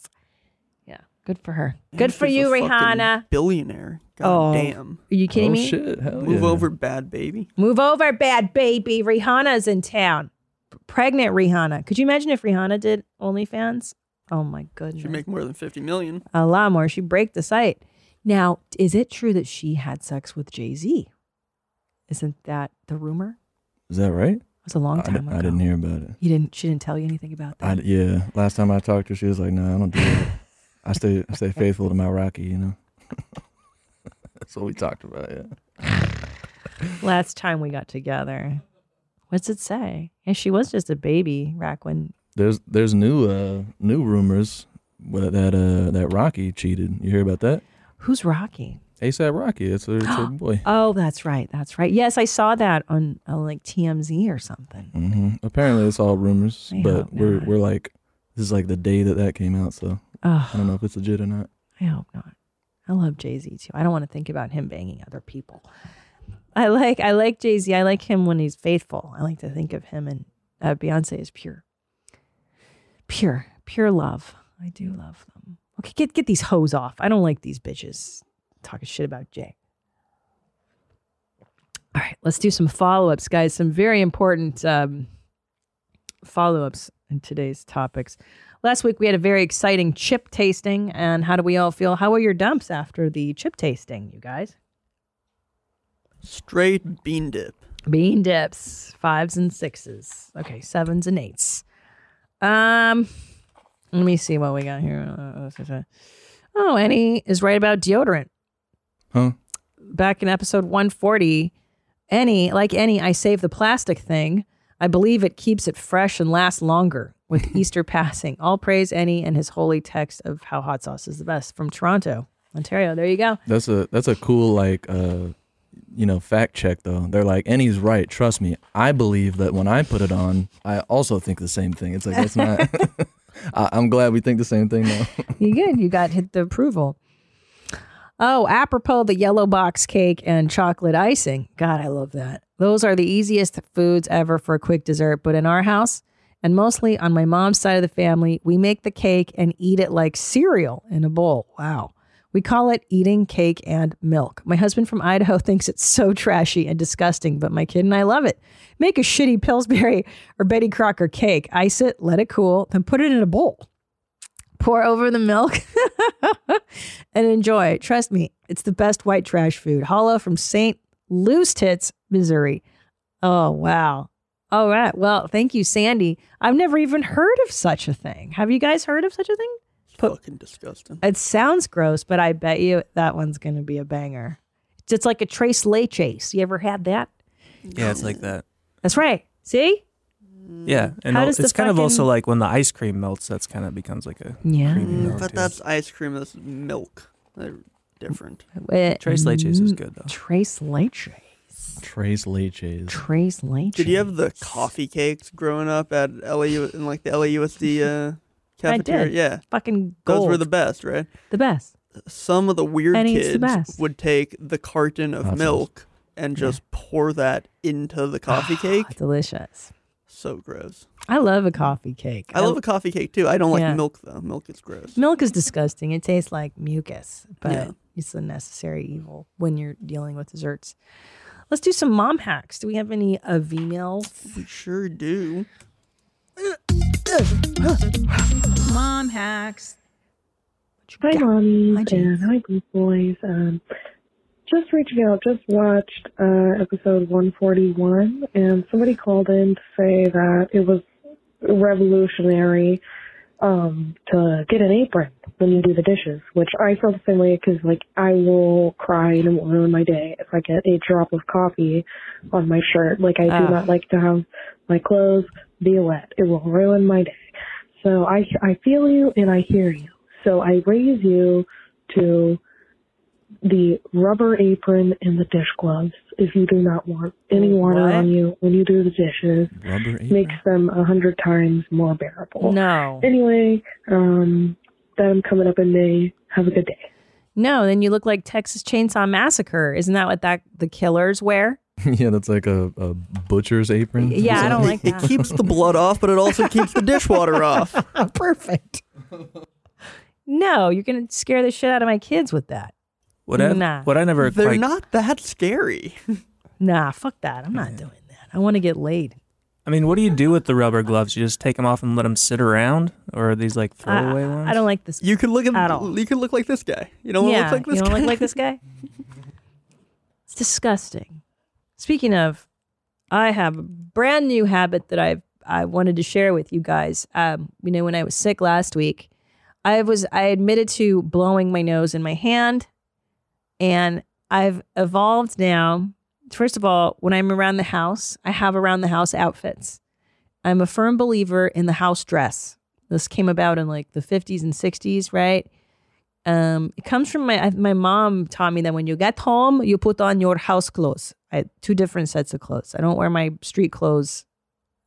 Yeah, good for her. Good for She's you, a fucking Rihanna. Billionaire. God Oh, damn. Are you kidding oh me? shit! Hell Move yeah. over, Bhad Bhabie. Move over, Bhad Bhabie. Rihanna's in town. Pregnant Rihanna. Could you imagine if Rihanna did OnlyFans? Oh my goodness. She'd make more than fifty million. a lot more. She'd break the site. Now, is it true that she had sex with Jay Z? Isn't that the rumor? Is that right? It was a long time di- ago. I didn't hear about it. You didn't. She didn't tell you anything about that. I, yeah, last time I talked to her, she was like, "No, I don't do that. *laughs* I stay, I stay faithful to my Rocky." You know. *laughs* That's what we talked about. Yeah. *laughs* Last time we got together, what's it say? And she was just a baby back when. There's there's new uh new rumors that uh that Rocky cheated. You hear about that? Who's Rocky? ASAP Rocky. It's her, it's her *gasps* boy. Oh, that's right. That's right. Yes, I saw that on uh, like TMZ or something. hmm Apparently, it's all rumors, I but hope we're not. we're like this is like the day that that came out, so I don't know if it's legit or not. I hope not. I love Jay Z too. I don't want to think about him banging other people. I like I like Jay Z. I like him when he's faithful. I like to think of him and uh, Beyonce is pure, pure, pure love. I do love them. Okay, get get these hoes off. I don't like these bitches talking shit about Jay. All right, let's do some follow ups, guys. Some very important um, follow ups in today's topics. Last week we had a very exciting chip tasting, and how do we all feel? How were your dumps after the chip tasting, you guys? Straight bean dip. Bean dips, fives and sixes. Okay, sevens and eights. Um, let me see what we got here. Uh, uh, uh, oh, Annie is right about deodorant. Huh? Back in episode 140, any, like any, I save the plastic thing. I believe it keeps it fresh and lasts longer with *laughs* Easter passing. All praise any and his holy text of how hot sauce is the best from Toronto, Ontario. There you go. That's a that's a cool like uh you know fact check though. They're like, and he's right. Trust me. I believe that when I put it on, I also think the same thing. It's like that's not. *laughs* *laughs* I, I'm glad we think the same thing though. You good. You got hit the approval. Oh, apropos the yellow box cake and chocolate icing. God, I love that. Those are the easiest foods ever for a quick dessert. But in our house, and mostly on my mom's side of the family, we make the cake and eat it like cereal in a bowl. Wow. We call it eating cake and milk. My husband from Idaho *laughs* thinks it's so trashy and disgusting, but my kid and I love it. Make a shitty Pillsbury or Betty Crocker cake, ice it, let it cool, then put it in a bowl pour over the milk *laughs* and enjoy. Trust me, it's the best white trash food. Hollow from St. Louis Tits, Missouri. Oh, wow. All right. Well, thank you, Sandy. I've never even heard of such a thing. Have you guys heard of such a thing? Fucking disgusting. It sounds gross, but I bet you that one's going to be a banger. It's like a tres leches. You ever had that? Yeah, it's like that. That's right. See? Yeah, and How does the it's kind of also like when the ice cream melts. That's kind of becomes like a Yeah. creamy milk. But too. that's ice cream. That's milk. They're different. Uh, Tres leches is mm, good though. Tres leches. Tres leches. Tres leches. Did you have the coffee cakes growing up at LAU in like the LAUSD uh, *laughs* I cafeteria? did. Yeah, Fucking gold. those were the best, right? the best. Some of the weird And it's the kids best. would take the carton of Hot sauce. milk and just pour that into the coffee cake. Delicious. So gross. I love a coffee cake. I love a coffee cake too. I don't like Yeah. milk though. Milk is gross. milk is disgusting. It tastes like mucus, but Yeah. it's a necessary evil when you're dealing with desserts. Let's do some mom hacks. Do we have any of emails? We sure do. Mom hacks. Hi, mommies Hi, James. and hi, Boys. Um, just reaching out, just watched uh, episode 141, and somebody called in to say that it was revolutionary um, to get an apron when you do the dishes, which I feel the same way because, like, I will cry and it will ruin my day if I get a drop of coffee on my shirt. Like, I do not like to have my clothes be wet. It will ruin my day. So I I feel you and I hear you. So I raise you to the rubber apron and the dish gloves if you do not want any water What? on you when you do the dishes. Rubber apron. Makes them a hundred times more bearable. No. Anyway, um, them coming up in May. Have a good day. No, then you look like Texas Chainsaw Massacre. Isn't that what that the killers wear? *laughs* yeah, that's like a, a butcher's apron. Yeah, I don't like It keeps the blood off, but it also keeps the dishwater off. *laughs* Perfect. No, you're gonna scare the shit out of my kids with that. What I, Nah. what I never They're quite, not that scary. *laughs* Nah, fuck that. I'm not doing that. I want to get laid. I mean, what do you do with the rubber gloves? You just take them off and let them sit around, or are these like throwaway I, ones? I don't like this. You could look at, At all. you could look like this guy. You don't yeah, look like this you don't guy. look like this guy. *laughs* It's disgusting. Speaking of, I have a brand new habit that I've I wanted to share with you guys. Um, you know, when I was sick last week, I was I admitted to blowing my nose in my hand, and I've evolved now. First of all, when I'm around the house, I have around the house outfits. I'm a firm believer in the house dress. This came about in like the 50s and 60s, right? Um, it comes from my my mom taught me that when you get home, you put on your house clothes. I two different sets of clothes. I don't wear my street clothes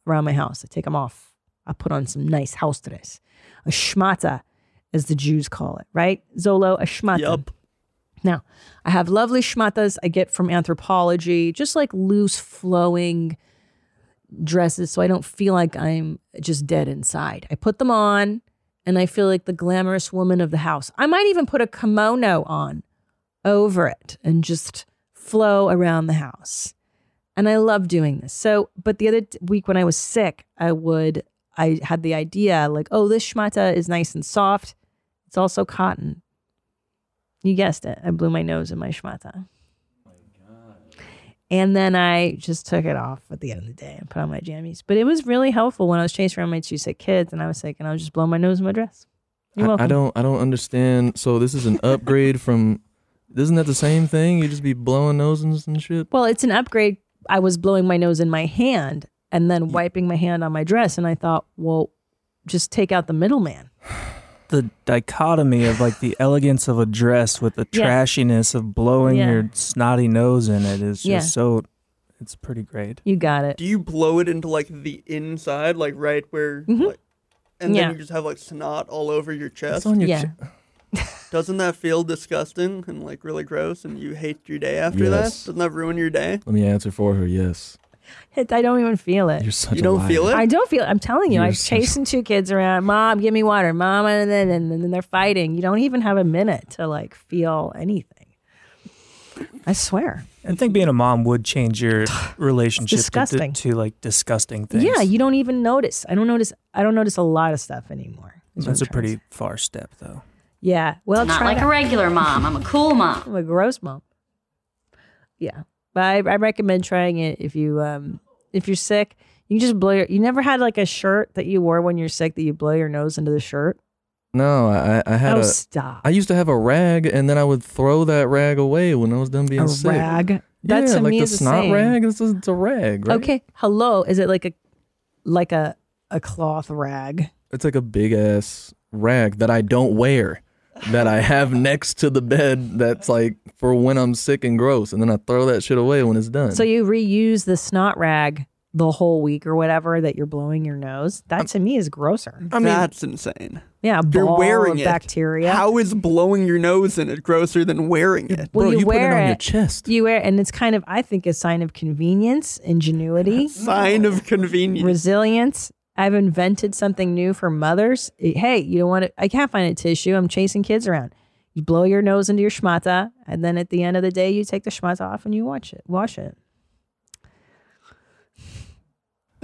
around my house. I take them off. I put on some nice house dress, a schmata, as the Jews call it, right? Zolo, a schmata. Yup. Now, I have lovely shmatas I get from Anthropologie, just like loose flowing dresses so I don't feel like I'm just dead inside. I put them on and I feel like the glamorous woman of the house. I might even put a kimono on over it and just flow around the house. And I love doing this. So, but the other week when I was sick, I would, I had the idea like, oh, this schmata is nice and soft. It's also cotton. You guessed it. I blew my nose in my schmata. And then I just took it off at the end of the day and put on my jammies. But it was really helpful when I was chasing around my two sick kids and I was sick and I would just blow my nose in my dress. You're I, welcome. I don't I don't understand. So this is an upgrade from isn't that the same thing? You just be blowing noses and shit? Well, it's an upgrade. I was blowing my nose in my hand and then wiping my hand on my dress. And I thought, well, just take out the middleman. The dichotomy of like the elegance of a dress with the Yeah. trashiness of blowing Yeah. your snotty nose in it is just Yeah. so it's pretty great. You got it. Do you blow it into like the inside, like right where, like, and Mm-hmm. Yeah. then you just have like snot all over your chest? It's on your Yeah. chi- *laughs* Doesn't that feel disgusting and like really gross, and you hate your day after that? Doesn't that ruin your day? Let me answer for her. Yes. It, I don't even feel it. You're such You a don't liar. feel it? I don't feel it. I'm telling you, You're I'm such- chasing two kids around. Mom, give me water. Mom, and then, and then they're fighting. You don't even have a minute to like feel anything. I swear. I think being a mom would change your *sighs* relationship to, disgusting. to, like disgusting things. Yeah, you don't even notice. I don't notice. I don't notice a lot of stuff anymore. That's a I'm trying to pretty far step though. Yeah. Well, Not try like to- a regular mom. I'm a cool mom. I'm a gross mom. Yeah, but I, I recommend trying it if you um if you're sick. You can just blow your. You never had like a shirt that you wore when you're sick that you blow your nose into the shirt. No, I I had oh, a stop! I used to have a rag and then I would throw that rag away when I was done being A sick. rag. That yeah, to like me the is snot rag. It's a, it's a rag, right? Okay, hello. Is it like a like a a cloth rag? It's like a big ass rag that I don't wear, that I have next to the bed. That's like for when I'm sick and gross, and then I throw that shit away when it's done. So you reuse the snot rag the whole week or whatever that you're blowing your nose. That to me is grosser. I mean, that's insane. Yeah, a You're ball wearing of it. bacteria. How is blowing your nose in it grosser than wearing it? Well, you, wear it on your chest. You wear, and it's kind of, I think, a sign of convenience, ingenuity, Sign of convenience. resilience. I've invented something new for mothers. Hey, you don't want to, I can't find a tissue. I'm chasing kids around. You blow your nose into your schmata, and then at the end of the day, you take the schmata off and you watch it, wash it.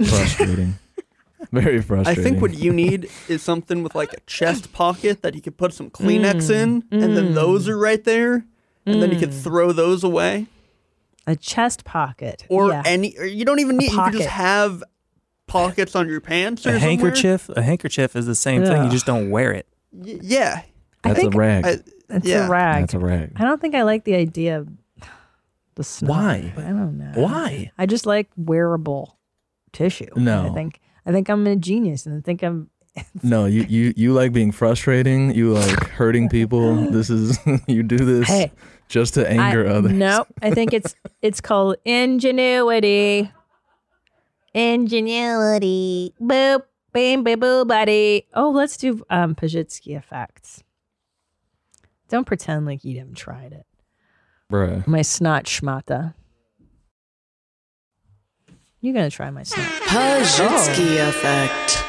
frustrating. *laughs* Very frustrating. I think what you need is something with like a chest pocket that you could put some Kleenex mm. in, and then mm. those are right there, and then you could mm. throw those away. A chest pocket. Or yeah. any, or you don't even need. You could just have pockets on your pants or A somewhere. handkerchief, a handkerchief is the same thing. You just don't wear it. Y- yeah, that's think a rag. I, It's yeah. a rag. that's a rag. I don't think I like the idea of the snot. Why? I don't know. Why? I just like wearable tissue. No. I think I think I'm a genius and I think I'm *laughs* No, you, you you like being frustrating. You like hurting people. This is *laughs* you do this Hey. just to anger I, others. No, I think it's it's called ingenuity. Ingenuity. Boop. Bam, bam, boo, buddy. Oh, let's do um Pazsitzky effects. Don't pretend like you haven't tried it. Bruh. My snot schmata. You're gonna try my snot. Pazsitzky Oh. effect.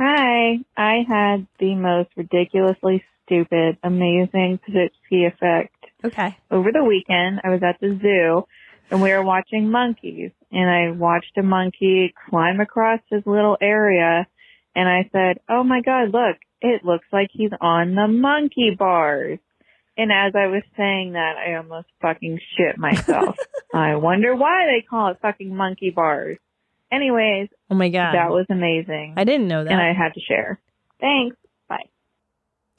Hi, I had the most ridiculously stupid, amazing Pazsitzky effect. Okay. Over the weekend, I was at the zoo and we were watching monkeys and I watched a monkey climb across his little area and I said, Oh my God, look, it looks like he's on the monkey bars. And as I was saying that, I almost fucking shit myself. *laughs* I wonder why they call it fucking monkey bars. Anyways, Oh my god. that was amazing. I didn't know that. And I had to share. Thanks. Bye.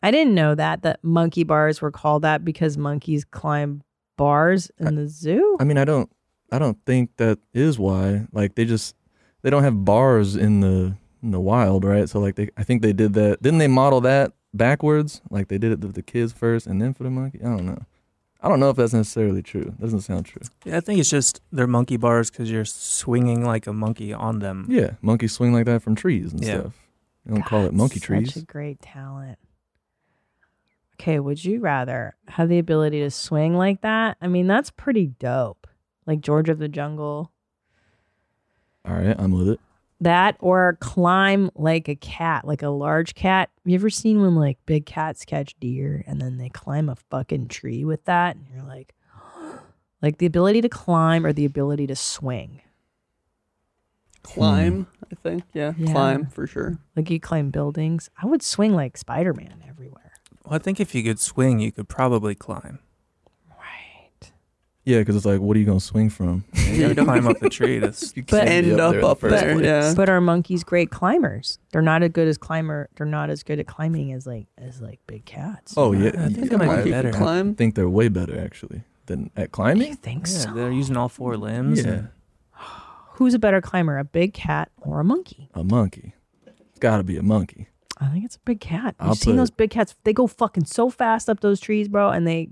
I didn't know that that monkey bars were called that because monkeys climb bars in the zoo. I mean, I don't, I don't think that is why. Like they just, they don't have bars in the in the wild, right? So like they, I think they did that. Didn't they model that backwards? Like they did it with the kids first and then for the monkey. I don't know. I don't know if that's necessarily true. That Doesn't sound true. Yeah, I think it's just they're monkey bars because you're swinging like a monkey on them. Yeah, monkeys swing like that from trees and Yeah. stuff. They don't call it monkey trees. Such trees. a great talent. Okay, would you rather have the ability to swing like that? I mean, that's pretty dope. Like George of the Jungle. All right, I'm with it. That or climb like a cat, like a large cat. Have you ever seen when like big cats catch deer and then they climb a fucking tree with that? And you're like, *gasps* like the ability to climb or the ability to swing. Climb, hmm. I think. Yeah, Yeah. climb for sure. Like you climb buildings. I would swing like Spider Man everywhere. Well, I think if you could swing, you could probably climb. Yeah, because it's like, what are you gonna swing from? *laughs* You gotta climb up the tree to *laughs* You But- End up there in the up there, place. yeah. But are monkeys great climbers? They're not as good as climber. They're not as good at climbing as like as like big cats. Oh yeah, I think yeah, they might I be better. Climb. think they're way better actually than at climbing. I think Yeah, so. they're using all four limbs. Yeah, and- Who's a better climber, a big cat or a monkey? a monkey. It's got to be a monkey. I think it's a big cat. You've seen those big cats? They go fucking so fast up those trees, bro, and they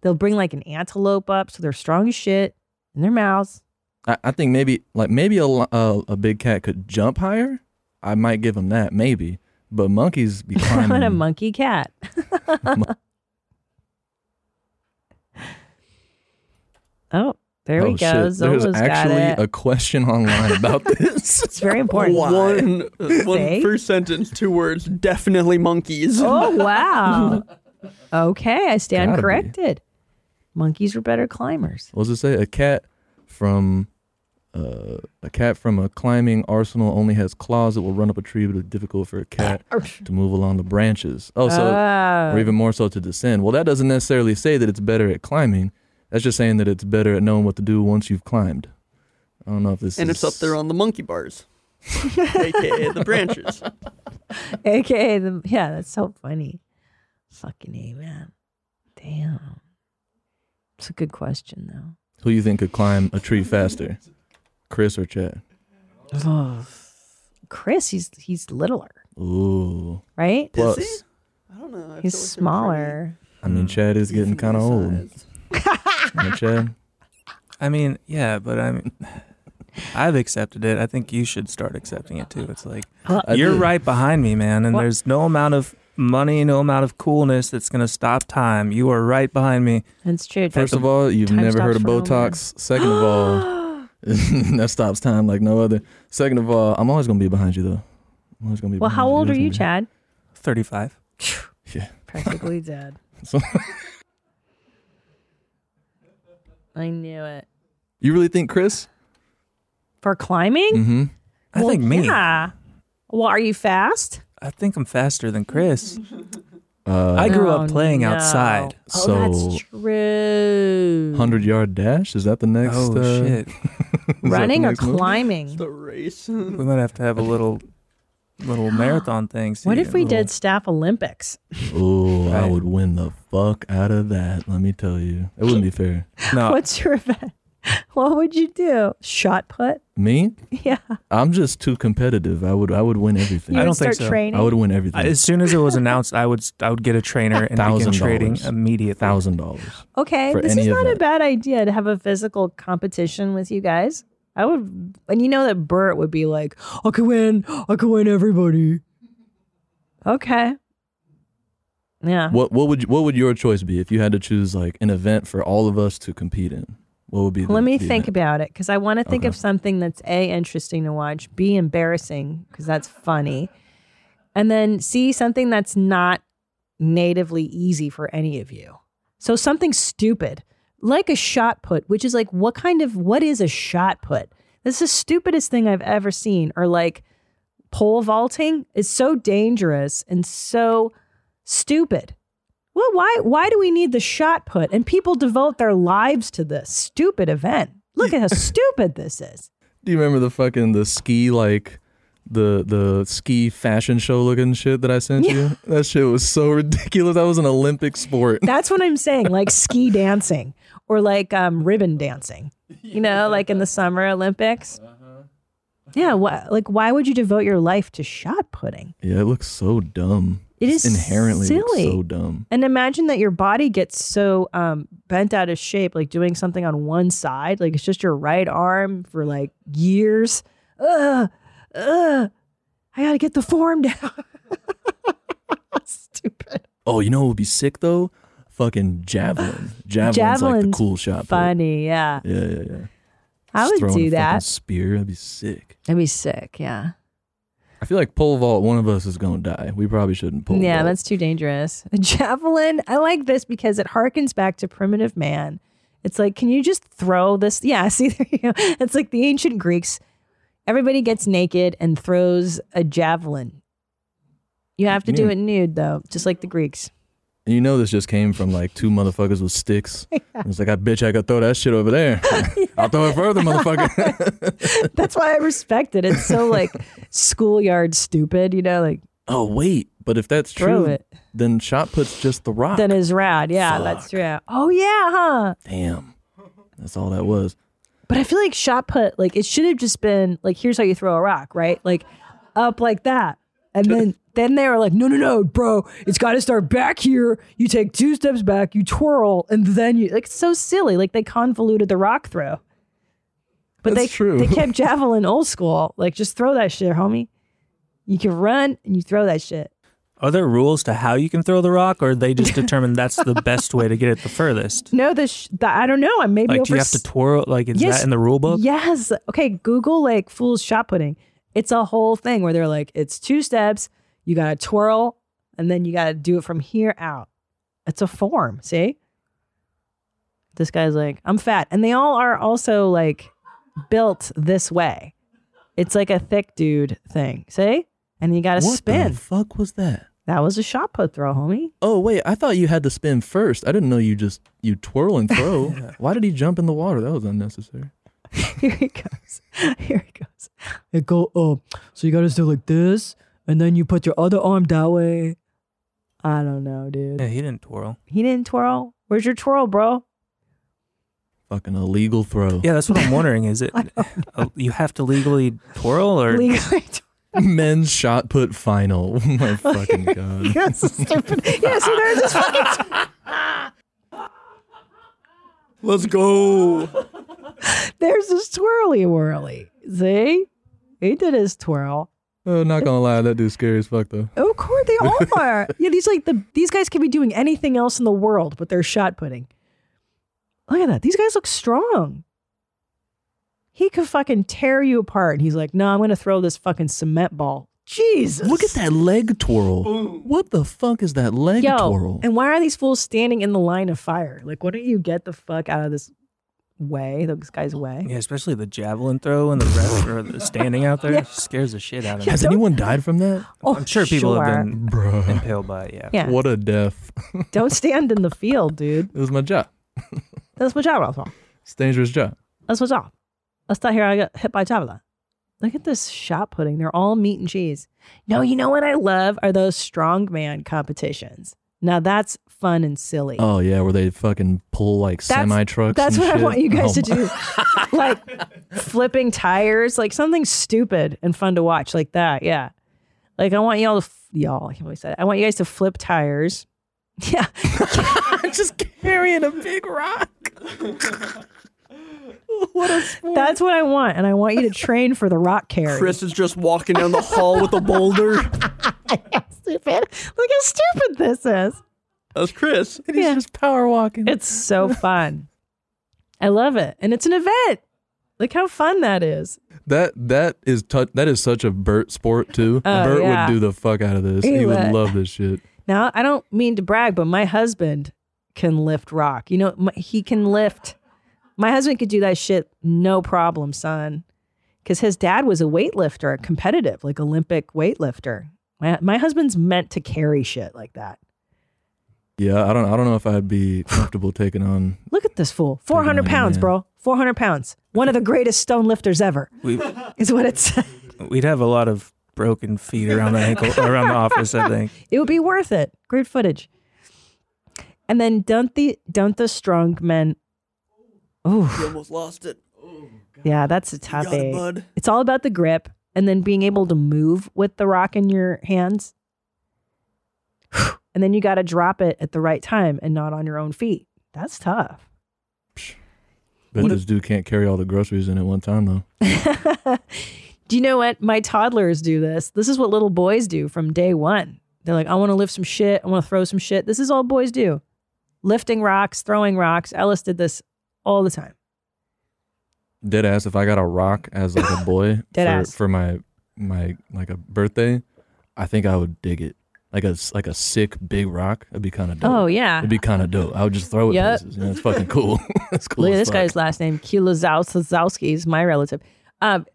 they'll bring like an antelope up, so they're strong as shit in their mouths. I, I think maybe like maybe a, a a big cat could jump higher. I might give him that maybe, but monkeys be *laughs* I'm climbing. a monkey cat. *laughs* *laughs* oh, there oh, we go. shit. There's Zola's got actually it. a question online about *laughs* this. it's very important. One, uh, one Say? sentence, two words. Definitely monkeys. Oh *laughs* wow. okay, I stand Gotta be. corrected. Monkeys were better climbers. what does it say? A cat from uh, a cat from a climbing arsenal only has claws that will run up a tree, but it's difficult for a cat to move along the branches. Oh, so Oh. or even more so to descend. Well, that doesn't necessarily say that it's better at climbing. That's just saying that it's better at knowing what to do once you've climbed. I don't know if this and is it's up there on the monkey bars, *laughs* aka the branches. AKA the yeah, that's so funny. Fucking A man. Damn. It's a good question though. Who do you think could climb a tree faster, Chris or Chad? Chris, he's he's littler, Ooh. right? Plus, Is he? I don't know. I He's like they're smaller. I mean, Chad is getting kind of old. *laughs* size. Right, Chad? I mean, yeah, but I mean, *laughs* I've accepted it. I think you should start accepting it too. It's like I uh, you're did. right behind me, man, and What? there's no amount of money, no amount of coolness that's gonna stop time. You are right behind me. That's true. First of all, you've Time never heard of stops for no. Botox. Second of all, *gasps* *laughs* that stops time like no other. Second of all, I'm always gonna be behind you though. I'm always gonna be. well, behind how old are Always you, gonna Chad? Thirty-five. be- *laughs* Yeah. Practically dead. So, I knew it. you really think Chris? For climbing? Mm-hmm. I Well, think me. Yeah. Well, are you fast? I think I'm faster than Chris. *laughs* Uh, I grew Oh, up playing no. outside. Oh, So- that's true. hundred yard dash. Is that the next? Oh uh, shit! *laughs* is that the Running or next move? climbing? The race. We might have to have a little, little marathon thing. What if we little- did staff Olympics? Oh, I would win the fuck out of that. Let me tell you, it wouldn't be fair. No, *laughs* What's your event? What would you do? Shot put? Me? Yeah. I'm just too competitive. I would I would win everything. You I don't think so. training? I would win everything. As soon as it was announced, I would I would get a trainer and begin Thousand trading immediately. Thousand dollars. Okay, this is any not a bad idea to have a physical competition with you guys. I would, and you know that Bert would be like, "I can win, I can win everybody." Okay. Yeah. What what would you, what would your choice be if you had to choose like an event for all of us to compete in? What would be? The, Let me think event? about it because I want to think Okay. of something that's a interesting to watch, b embarrassing because that's funny, and then c something that's not natively easy for any of you. So something stupid like a shot put, which is like what kind of what is a shot put? This is the stupidest thing I've ever seen. Or like pole vaulting is so dangerous and so stupid. Well, why why do we need the shot put? And people devote their lives to this stupid event. Look at how *laughs* stupid this is. Do you remember the fucking the ski like the the ski fashion show looking shit that I sent you? That shit was so ridiculous. That was an Olympic sport. That's what I'm saying, like *laughs* ski dancing or like um, ribbon dancing. You know, *laughs* like in the Summer Olympics. Yeah, why, like why would you devote your life to shot putting? Yeah, it looks so dumb. It is inherently silly. so dumb. And imagine that your body gets so um, bent out of shape, like doing something on one side, like it's just your right arm for like years. Ugh, ugh. I gotta get the form *laughs* down. *laughs* Stupid. Oh, you know what would be sick though? Fucking javelin. *sighs* Javelin's, like the cool shot. Funny, yeah. Yeah, yeah, yeah. I Just would do a that. Spear, that'd be sick. That'd be sick, yeah. I feel like pole vault. One of us is gonna die. We probably shouldn't pole yeah, vault. that's too dangerous. *laughs* Javelin, I like this because it harkens back to primitive man. It's like, can you just throw this? Yeah, *laughs* see, there you go. It's like the ancient Greeks. Everybody gets naked and throws a javelin. You have to do it nude, though, just like the Greeks. And you know this just came from like two motherfuckers with sticks. *laughs* It's like I bitch I could throw that shit over there. *laughs* *laughs* I'll throw it further, motherfucker. That's why I respect it. It's so like schoolyard stupid, you know, like oh wait, but if that's true, it. then shot puts just the rock. then is rad. Yeah, that's true. Oh, yeah, huh? Damn, that's all that was. But I feel like shot put, like it should have just been like, here's how you throw a rock, right? Like up like that. And *laughs* then then they were like, no, no, no, bro, it's got to start back here. You take two steps back, you twirl, and then you like it's so silly. Like they convoluted the rock throw. But That's they true. they kept *laughs* javelin old school. Like just throw that shit, homie. You can run and you throw that shit. Are there rules to how you can throw the rock, or they just *laughs* determine that's the best way to get it the furthest? No, the, sh- the I don't know. I maybe Like, do you have to twirl? Like, is that in the rule book? Yes. Okay. Google like fool's shot putting. It's a whole thing where they're like, it's two steps. You got to twirl and then you got to do it from here out. It's a form. See? This guy's like, I'm fat. And they all are also like built this way. It's like a thick dude thing. See? And you got to spin. What the fuck was that? that was a shot put throw, homie. Oh wait, I thought you had to spin first. I didn't know you just you twirl and throw. *laughs* Why did he jump in the water? That was unnecessary. *laughs* Here he goes. *laughs* Here he goes. It go up. So you gotta do like this, and then you put your other arm that way. I don't know, dude. Yeah, he didn't twirl. He didn't twirl. Where's your twirl, bro? Fucking illegal throw. Yeah, that's what I'm wondering. Is *laughs* it uh, you have to legally twirl, or Legally Men's shot put final. Oh my fucking god. That's so stupid. Yeah, see, there's this fucking. Let's go. *laughs* There's this twirly whirly. See? He did his twirl. Oh, not gonna lie, that dude's scary as fuck though. Of course they all *laughs* are. yeah, these like the these guys can be doing anything else in the world, but they're shot putting. Look at that. These guys look strong. He could fucking tear you apart. He's like, no, I'm gonna throw this fucking cement ball. Jesus. Look at that leg twirl. What the fuck is that leg Yo, twirl? and why are these fools standing in the line of fire? Like, why don't you get the fuck out of this way, this guy's way? Yeah, especially the javelin throw and the rest or the standing out there *laughs* Yeah. scares the shit out of me. Has anyone died from that? Oh, I'm sure people sure. have been Bruh. impaled by it. Yeah. Yeah. What a death. *laughs* Don't stand in the field, dude. It was my job. That's my job, Ralph. It's a dangerous job. That's my job. Let's not hear I got hit by javelin. Look at this shot pudding. They're all meat and cheese. No, you know what I love are those strongman competitions. Now that's fun and silly. Oh yeah, where they fucking pull like semi trucks. That's what I want you guys Oh, to do. *laughs* like flipping tires, like something stupid and fun to watch, like that. Yeah. Like I want y'all to, f- y'all, I can't believe I said it. I want you guys to flip tires. *laughs* Yeah. *laughs* Just carrying a big rock. *laughs* what a sport. That's what I want. And I want you to train for the rock carry. Chris is just walking down the hall with a boulder. *laughs* stupid. Look how stupid this is. That's Chris. And he's just power walking. It's so fun. I love it. And it's an event. Look how fun that is. That that is tu- that is such a Bert sport too. Oh, Bert yeah. would do the fuck out of this. He He, would would. love this shit. Now, I don't mean to brag, but my husband can lift rock. You know, my, he can lift. My husband could do that shit no problem, son. Because his dad was a weightlifter, a competitive, like Olympic weightlifter. My, my husband's meant to carry shit like that. Yeah, I don't I don't know if I'd be comfortable taking on. Look at this fool. 400 pounds, yeah. bro. 400 pounds. One of the greatest stone lifters ever, We *laughs* is what it said. we'd have a lot of broken feet around the ankle around the office. I think. *laughs* It would be worth it. Great footage. And then don't the don't the strong men. Oh, You almost lost it. Yeah, that's a tough got it, bud. It's all about the grip and then being able to move with the rock in your hands. And then you got to drop it at the right time and not on your own feet. That's tough. Bet this dude can't carry all the groceries in at one time though. *laughs* Do you know what? My toddlers do this. This is what little boys do from day one. They're like, I want to lift some shit. I want to throw some shit. This is all boys do lifting rocks, throwing rocks. Ellis did this all the time. Dead ass. If I got a rock as like a boy *laughs* Dead for, ass. for my my like a birthday, I think I would dig it. Like a like a sick big rock. It'd be kind of dope. Oh, yeah. It'd be kind of dope. I would just throw it Yep. places. You know, it's fucking cool. *laughs* it's cool. Look at as this fuck. guy's last name, Kulazowski. is my relative. Um,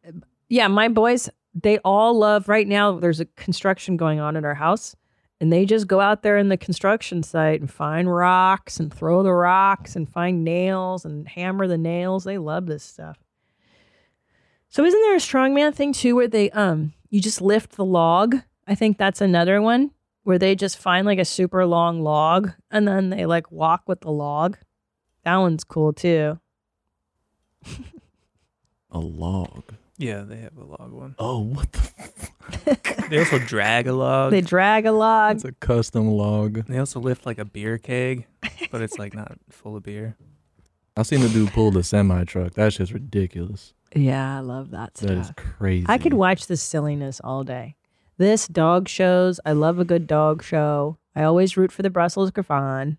yeah, my boys, they all love. Right now, there's a construction going on at our house, and they just go out there in the construction site and find rocks and throw the rocks and find nails and hammer the nails. They love this stuff. So, isn't there a strongman thing too, where they um you just lift the log? I think that's another one where they just find like a super long log and then they like walk with the log. That one's cool too. *laughs* A log. Yeah, they have a log one. Oh, what the? *laughs* They also drag a log. They drag a log. It's a custom log. They also lift like a beer keg, but it's like not full of beer. I've seen the dude pull the semi truck. That's just ridiculous. Yeah, I love that stuff. That is crazy. I could watch this silliness all day. This dog shows. I love a good dog show. I always root for the Brussels Griffon.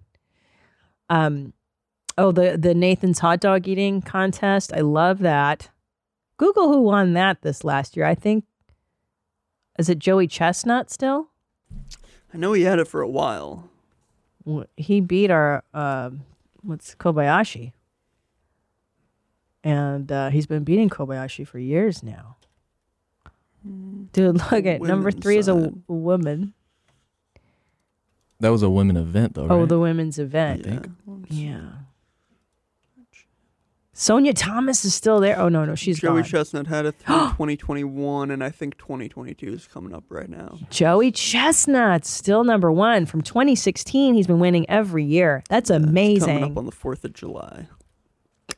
Um, oh the the Nathan's hot dog eating contest. I love that. Google who won that this last year. I think is it Joey Chestnut still? I know he had it for a while. He beat our uh, what's Kobayashi, and uh, he's been beating Kobayashi for years now. Dude, look at number women's three is a, side. woman. That was a women event though. Oh, right? the women's event. Yeah. Sonia Thomas is still there. Oh no, no, she's Joey gone. Chestnut had it *gasps* through 2021, and I think 2022 is coming up right now. Joey Chestnut still number one from 2016. He's been winning every year. That's amazing. Coming amazing. up on the 4th of July.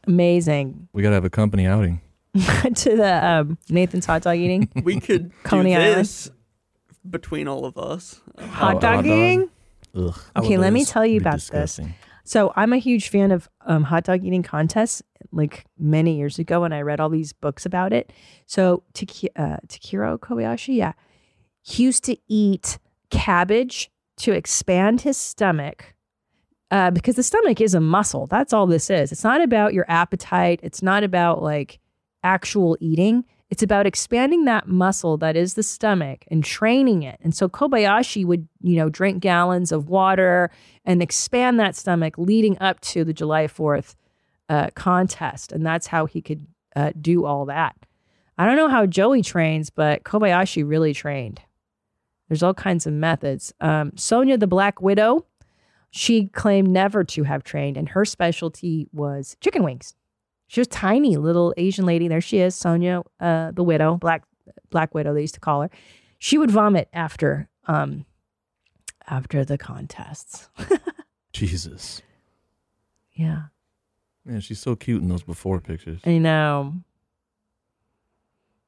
amazing. we gotta have a company outing. *laughs* to the um, Nathan's hot dog eating. *laughs* We could *laughs* Coney do Island. this between all of us. Hot dog eating. Ugh. Okay, let me tell you about disgusting. this. So I'm a huge fan of um, hot dog eating contests. Like many years ago, when I read all these books about it. So Taki- uh, Takeru Kobayashi, yeah, he used to eat cabbage to expand his stomach. Uh, because the stomach is a muscle. That's all this is. It's not about your appetite. It's not about like actual eating. It's about expanding that muscle that is the stomach and training it. And so Kobayashi would, you know, drink gallons of water and expand that stomach leading up to the July 4th uh, contest. And that's how he could uh, do all that. I don't know how Joey trains, but Kobayashi really trained. There's all kinds of methods. Um, Sonia the Black Widow, she claimed never to have trained, and her specialty was chicken wings. She was tiny little Asian lady. There she is, Sonia, uh, the widow, black Black Widow. They used to call her. She would vomit after um, after the contests. *laughs* Jesus. Yeah. Man, she's so cute in those before pictures. I know.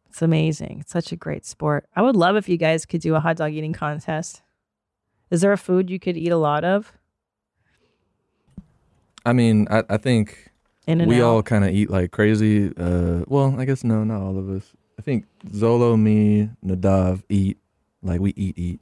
It's amazing. It's such a great sport. I would love if you guys could do a hot dog eating contest. Is there a food you could eat a lot of? I mean, I, I think In and we out. all kind of eat like crazy. Uh, well, I guess no, not all of us. I think Zolo, me, Nadav eat like we eat, eat.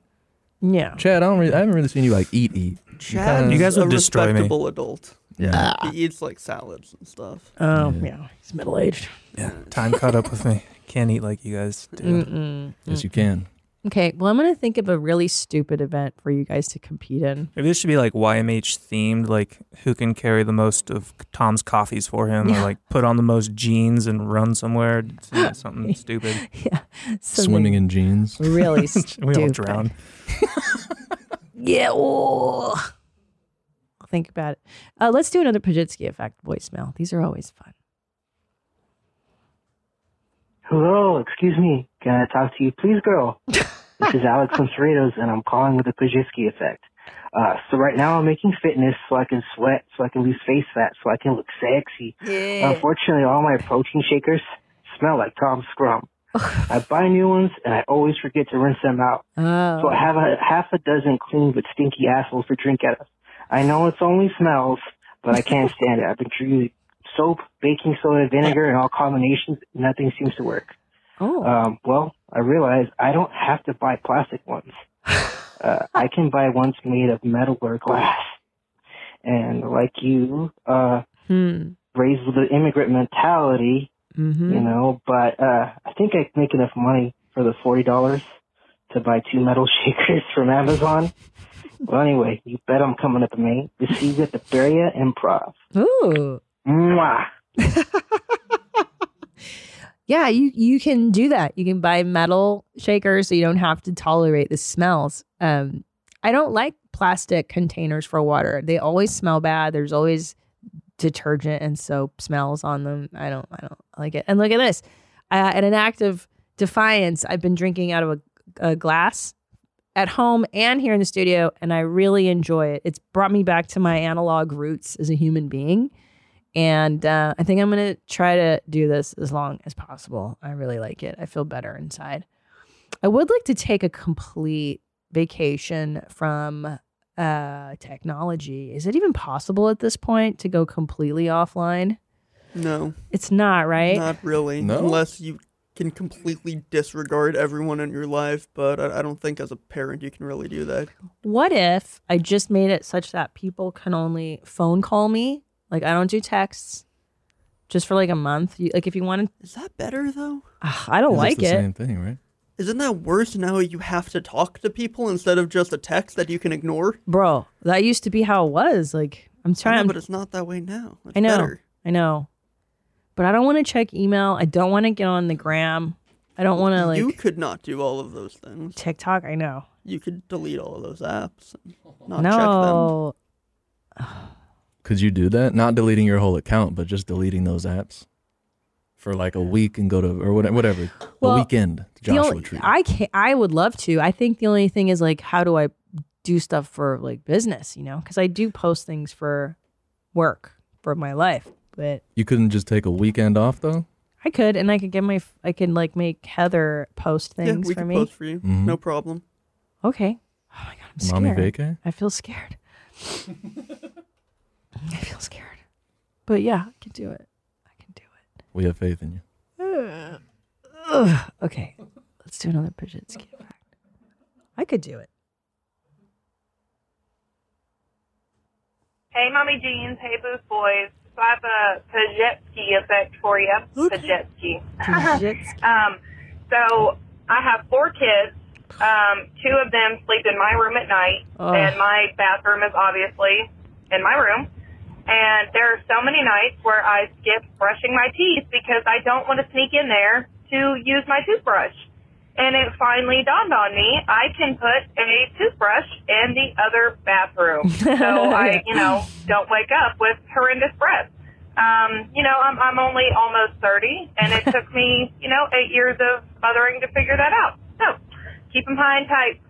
Yeah. Chad, I don't. Really, I haven't really seen you like eat, eat. Chad's kinda- a respectable adult. Yeah. He eats like salads and stuff. Oh, yeah. He's middle aged. Yeah, time caught up with me. Can't eat like you guys do. Mm-mm. Yes, you can. Okay. Well, I'm going to think of a really stupid event for you guys to compete in. Maybe this should be like YMH themed, like who can carry the most of Tom's coffees for him, Yeah. or like put on the most jeans and run somewhere, you *laughs* know, something stupid. Yeah, Swimming in jeans. Really stupid. *laughs* we all drown. *laughs* Yeah. Oh. Think about it. Uh, let's do another Pazsitzky effect voicemail. These are always fun. Hello, excuse me. Can I talk to you, please, girl? this is Alex from Cerritos, and I'm calling with the Pazsitzky effect. Uh, so right now I'm making fitness so I can sweat, so I can lose face fat, so I can look sexy. Yeah. Unfortunately, all my protein shakers smell like Tom Scrum. I buy new ones, and I always forget to rinse them out. Oh. So I have a half a dozen clean but stinky assholes to drink out of. I know it's only smells, but I can't stand it. I've been drinking soap, baking soda, vinegar, and all combinations. Nothing seems to work. Oh. Um, well, I realize I don't have to buy plastic ones. *laughs* Uh, I can buy ones made of metal or glass. And like you, uh, Hmm. raised with the immigrant mentality, Mm-hmm. you know, but uh, I think I can make enough money for the forty dollars to buy two metal *laughs* shakers from Amazon. well, anyway, you bet I'm coming up to Maine to see you at the Brea Improv. Ooh. Mwah. *laughs* Yeah, you you can do that. You can buy metal shakers so you don't have to tolerate the smells. Um, I don't like plastic containers for water. They always smell bad. There's always detergent and soap smells on them. I don't I don't like it. And look at this. Uh, in an act of defiance, I've been drinking out of a, a glass at home and here in the studio, and I really enjoy it. It's brought me back to my analog roots as a human being. And uh, I think I'm going to try to do this as long as possible. I really like it. I feel better inside. I would like to take a complete vacation from uh, technology. Is it even possible at this point to go completely offline? No. It's not, right? Not really. No? Unless you can completely disregard everyone in your life, but I, I don't think as a parent you can really do that. What if I just made it such that people can only phone call me? Like I don't do texts just for like a month. You, like if you want to Is that better though? I don't like the it. Same thing, right? Isn't that worse now you have to talk to people instead of just a text that you can ignore? Bro, that used to be how it was. Like I'm trying know, but it's not that way now. It's I know. better. I know. But I don't want to check email. I don't want to get on the gram. I don't want to like you could not do all of those things. TikTok. I know. You could delete all of those apps and not check them. *sighs* *sighs* *sighs* no. Could you do that? Not deleting your whole account, but just deleting those apps for like a week and go to or whatever, whatever Well, a weekend The Joshua only- Tree. I can I would love to. I think the only thing is like how do I do stuff for like business, you know? Cuz I do post things for work for my life. But You couldn't just take a weekend off though. I could and I could get my I could like make Heather post things Yeah, things we for can me. post for you. Mhm. No problem. Okay. Oh my god, I'm scared. Mommy vacay? I feel scared. *laughs* I feel scared. But yeah, I can do it. I can do it. We have faith in you. Ugh. *sighs* Ugh. Okay, let's do another Pazsitzky effect. I could do it. Hey, Mommy Jeans. Hey, Booth Boys. So I have a Pajetsky effect for you. Pajetsky. Pazsitzky. *laughs* um, so I have four kids. Um, two of them sleep in my room at night, Oh. and my bathroom is obviously in my room. And there are so many nights where I skip brushing my teeth because I don't want to sneak in there to use my toothbrush. And it finally dawned on me I can put a toothbrush in the other bathroom. *laughs* so I, you know, don't wake up with horrendous breath. Um, you know, I'm, I'm only almost 30, and it took me, you know, eight years of mothering to figure that out. So keep them high and tight.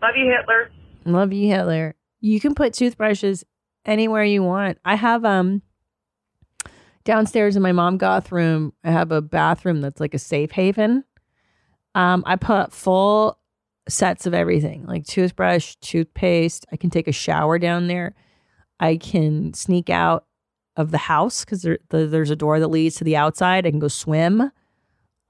Love you, Hitler. Love you, Hitler. You can put toothbrushes anywhere you want. I have um downstairs in my mom goth room, I have a bathroom that's like a safe haven. Um, I put full sets of everything, like toothbrush, toothpaste. I can take a shower down there. I can sneak out of the house because there, the, there's a door that leads to the outside. I can go swim.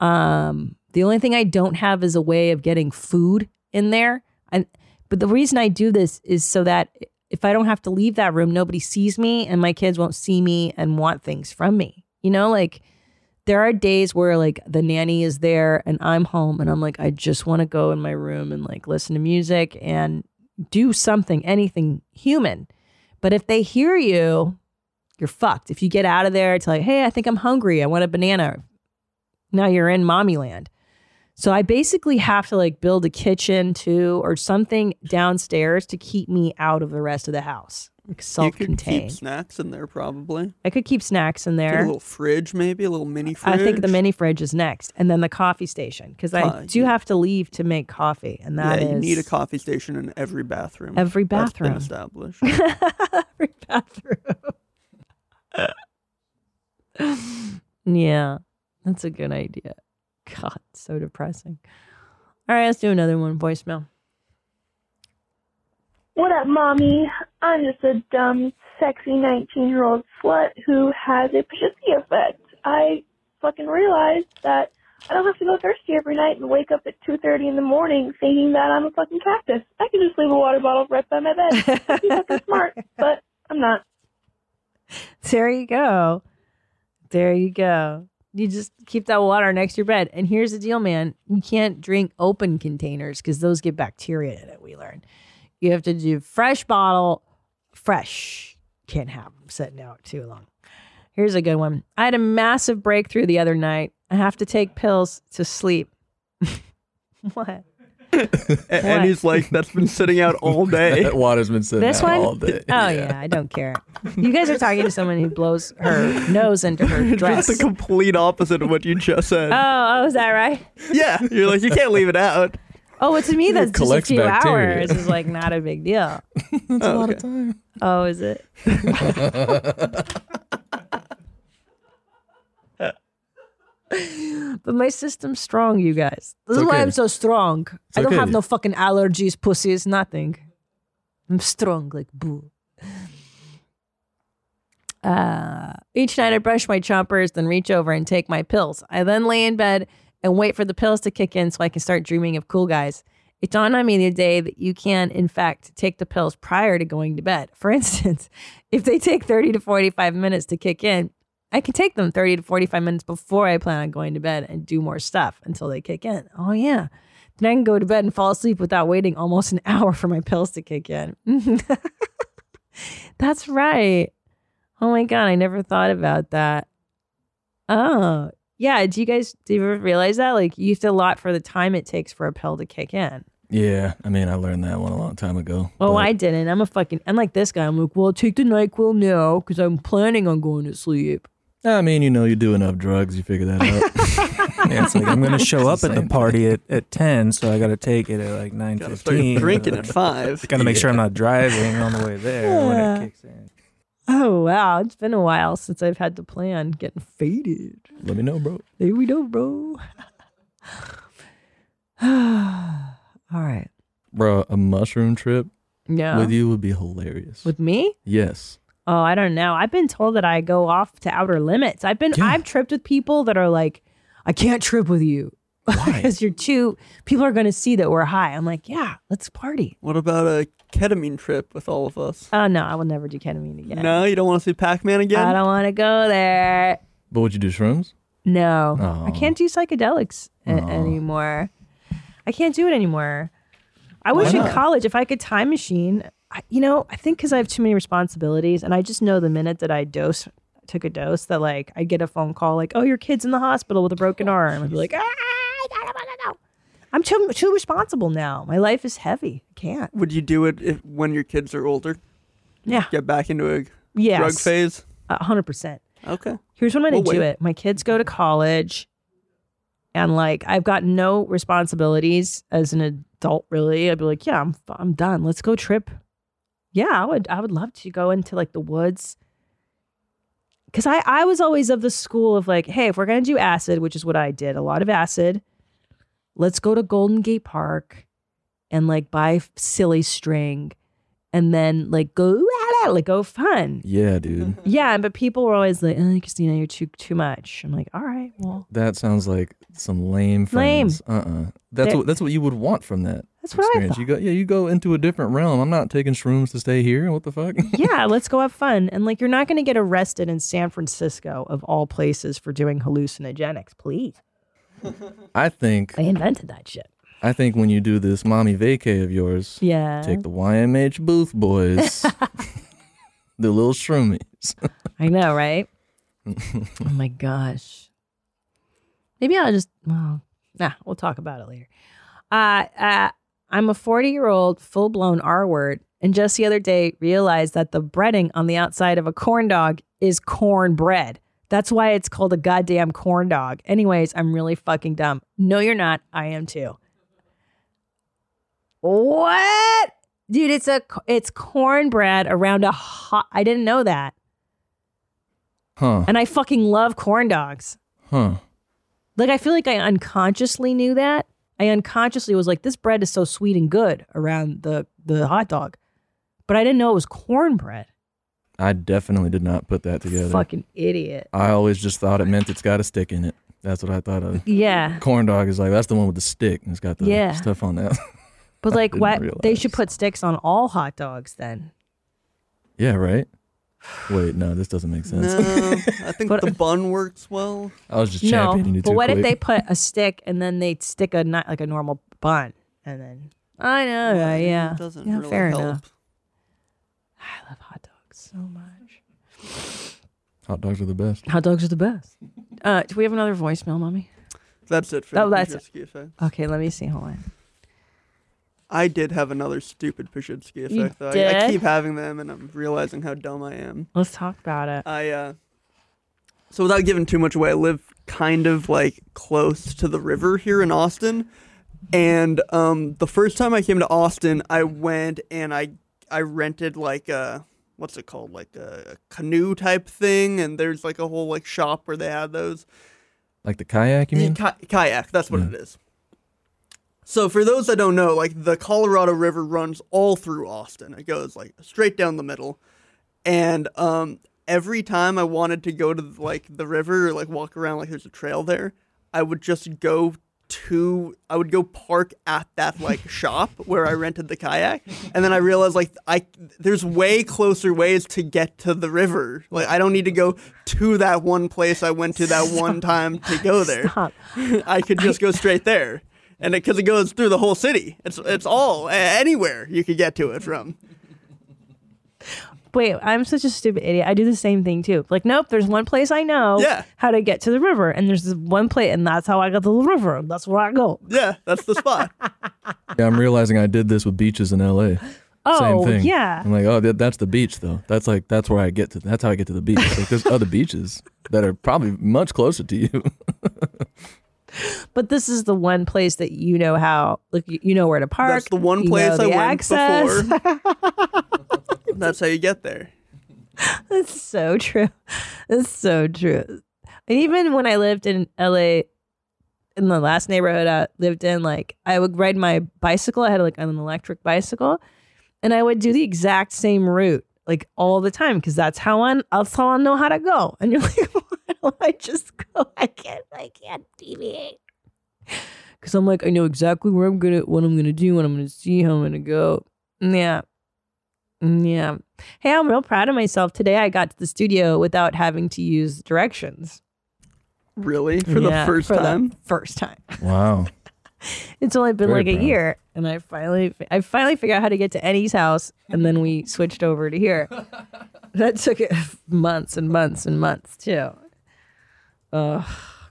Um, the only thing I don't have is a way of getting food in there. And but the reason I do this is so that if I don't have to leave that room, nobody sees me and my kids won't see me and want things from me. You know, like there are days where like the nanny is there and I'm home and I'm like, I just want to go in my room and like listen to music and do something, anything human. But if they hear you, you're fucked. If you get out of there, it's like, hey, I think I'm hungry. I want a banana. Now you're in mommy land. So I basically have to like build a kitchen too or something downstairs to keep me out of the rest of the house. Like You could keep self-contained. snacks in there probably. I could keep snacks in Get there. a little fridge, maybe a little mini fridge. I think the mini fridge is next, and then the coffee station because I Uh, do have to leave to make coffee, and that yeah, is you need a coffee station in every bathroom. Every bathroom. established. *laughs* every bathroom. *laughs* yeah, that's a good idea. God, so depressing. All right, let's do another one. Voicemail. What up, mommy? I'm just a dumb, sexy 19 year old slut who has a Pazsitzky effect. I fucking realized that I don't have to go thirsty every night and wake up at 2.30 in the morning thinking that I'm a fucking cactus. I can just leave a water bottle right by my bed. Be fucking smart, *laughs* but I'm not. There you go. There you go. You just keep that water next to your bed. And here's the deal, man. You can't drink open containers because those get bacteria in it, we learned. You have to do fresh bottle, fresh. Can't have them sitting out too long. Here's a good one. I had a massive breakthrough the other night. I have to take pills to sleep. *laughs* what? A- and he's like, that's been sitting out all day. *laughs* that water's been sitting This out one? all day. Oh yeah, I don't care. You guys are talking to someone who blows her nose into her *laughs* dress. Just the complete opposite of what you just said. Oh, oh, is that right? yeah, you're like, you can't leave it out. Oh, to me, It that's just a collects few bacteria. hours. Is like not a big deal. *laughs* That's a lot of time. Oh, is it? *laughs* but my system's strong, you guys. This It's is why. I'm so strong. I don't okay. have no fucking allergies, pussies, nothing. I'm strong like boo. Uh, each night I brush my chompers, then reach over and take my pills. I then lay in bed and wait for the pills to kick in so I can start dreaming of cool guys. It dawned on me the day that you can, in fact, take the pills prior to going to bed. For instance, *laughs* if they take 30 to 45 minutes to kick in, I can take them 30 to 45 minutes before I plan on going to bed and do more stuff until they kick in. Oh, yeah. Then I can go to bed and fall asleep without waiting almost an *laughs* hour for my pills to kick in. *laughs* That's right. Oh my God, I never thought about that. Oh, yeah. Do you guys, do you ever realize that? Like, you have to lot for the time it takes for a pill to kick in. Yeah, I mean, I learned that one a long time ago. Oh, I didn't. I'm a fucking, I'm like this guy. I'm like, well, take the NyQuil now because I'm planning on going to sleep. I mean, you know, you do enough drugs, you figure that out. *laughs* Yeah, it's like I'm going to show up at the party at, at 10, so I got to take it at like 9.15. start drinking at *laughs* 5. Got to make sure I'm not driving on the way there when it kicks in. Oh, wow. It's been a while since I've had to plan getting faded. Let me know, bro. There we go, bro. *sighs* All right. Bro, a mushroom trip Yeah. with you would be hilarious. With me? yes. Oh, I don't know. I've been told that I go off to outer limits. I've been I've tripped with people that are like, I can't trip with you. *laughs* because you're too people are gonna see that we're high. I'm like, yeah, let's party. What about a ketamine trip with all of us? Oh no, I will never do ketamine again. No, you don't want to see Pac-Man again? I don't wanna go there. But would you do shrooms? No. Oh. I can't do psychedelics a- oh. anymore. I can't do it anymore. I Why wish in college, if I could time machine, I, you know, I think because I have too many responsibilities, and I just know the minute that I dose, took a dose, that like I get a phone call like, "Oh, your kid's in the hospital with a broken arm," I'd be like, "Ah, I gotta go." I'm too too responsible now. My life is heavy. I can't. Would you do it if, when your kids are older? Yeah. Get back into a Yes. drug phase? A hundred percent. Okay. Here's when I'm gonna We'll do wait. it. My kids go to college, and like I've got no responsibilities as an adult. Really, I'd be like, yeah, I'm I'm done. Let's go trip. Yeah, I would. I would love to go into like the woods. Because I, I was always of the school of like, hey, if we're gonna do acid, which is what I did, a lot of acid. Let's go to Golden Gate Park, and like buy silly string, and then like go like go fun. Yeah, dude. Mm-hmm. Yeah, but people were always like, oh, Christina, you're too too much. I'm like, all right, well, That sounds like some lame friends. Lame. friends. Uh-uh. That's They're- what that's what you would want from that. That's what I experience. You go yeah, you go into a different realm. I'm not taking shrooms to stay here. What the fuck? *laughs* yeah, let's go have fun. And like, you're not going to get arrested in San Francisco, of all places, for doing hallucinogenics. Please. I think I invented that shit. I think when you do this mommy vacay of yours, Yeah. take the YMH Booth boys, *laughs* the little shroomies. I know, right? *laughs* oh my gosh. Maybe I'll just, well, nah, we'll talk about it later. Uh, uh, I'm a 40 year old full blown R word, and just the other day realized that the breading on the outside of a corn dog is corn bread. That's why it's called a goddamn corn dog. Anyways, I'm really fucking dumb. No, you're not. I am too. What? Dude, it's a it's cornbread around a hot I didn't know that. Huh. And I fucking love corn dogs. Huh. Like I feel like I unconsciously knew that. I unconsciously was like, this bread is so sweet and good around the the hot dog. But I didn't know it was cornbread. I definitely did not put that together. Fucking idiot. I always just thought it meant it's got a stick in it. That's what I thought of. Yeah. Corn dog is like that's the one with the stick. and It's got the Yeah. stuff on that. *laughs* But like what realize. they should put sticks on all hot dogs then. yeah, right. Wait, no, this doesn't make sense. No, I think *laughs* the bun works well. I was just No, championing you but too what if they put a stick and then they stick a nut like a normal bun and then I know, Well, yeah, it yeah, doesn't yeah, really fair help. enough. I love hot dogs so much. Hot dogs are the best. Hot dogs are the best. Uh, do we have another voicemail, mommy? That's it for Oh, the that's Pazsitzky effect. okay. Let me see. Hold on. I did have another stupid Pazsitzky You effect though. I, I keep having them, and I'm realizing how dumb I am. Let's talk about it. I uh, so without giving too much away, I live kind of like close to the river here in Austin, and um, the first time I came to Austin, I went and I I rented like a what's it called like a, a canoe type thing, and there's like a whole like shop where they had those. Like the kayak, you mean? Ki- kayak, that's what it is. So for those that don't know, like the Colorado River runs all through Austin. It goes like straight down the middle. And um every time I wanted to go to like the river or like walk around like there's a trail there, I would just go to I would go park at that like *laughs* shop where I rented the kayak and then I realized like I there's way closer ways to get to the river. Like I don't need to go to that one place I went to that *laughs* one time to go there. Stop. *laughs* I could just go straight there. And because it, goes through the whole city. It's it's all anywhere you could get to it from. Wait, I'm such a stupid idiot. I do the same thing too. Like, nope, there's one place I know Yeah. how to get to the river, and there's this one place, and that's how I got to the river. That's where I go. Yeah, that's the spot. *laughs* Yeah, I'm realizing I did this with beaches in LA. Oh, Same thing. yeah. I'm like, oh, that, that's the beach though. That's like that's where I get to. That's how I get to the beach. Like there's other *laughs* beaches that are probably much closer to you. *laughs* But this is the one place that you know how, like, you, you know where to park. That's the one you place know I went access. before. *laughs* that's how you get there. That's so true. That's so true. And even when I lived in LA, in the last neighborhood I lived in, like I would ride my bicycle. I had like an electric bicycle, and I would do the exact same route like all the time because that's how I that's how I know how to go. And you're like, *laughs* why don't I just go? I can't. I can't deviate. *laughs* Because I'm like, I know exactly where I'm gonna, what I'm gonna do, what I'm gonna see, how I'm gonna go. Yeah. Yeah. Hey, I'm real proud of myself. Today I got to the studio without having to use directions. Really? For the first for the time? first time. *laughs* wow. It's only been Very like a year, and I finally, I finally figured out how to get to Eddie's house, and then we switched over to here. *laughs* that took it months and months and months too. Ugh.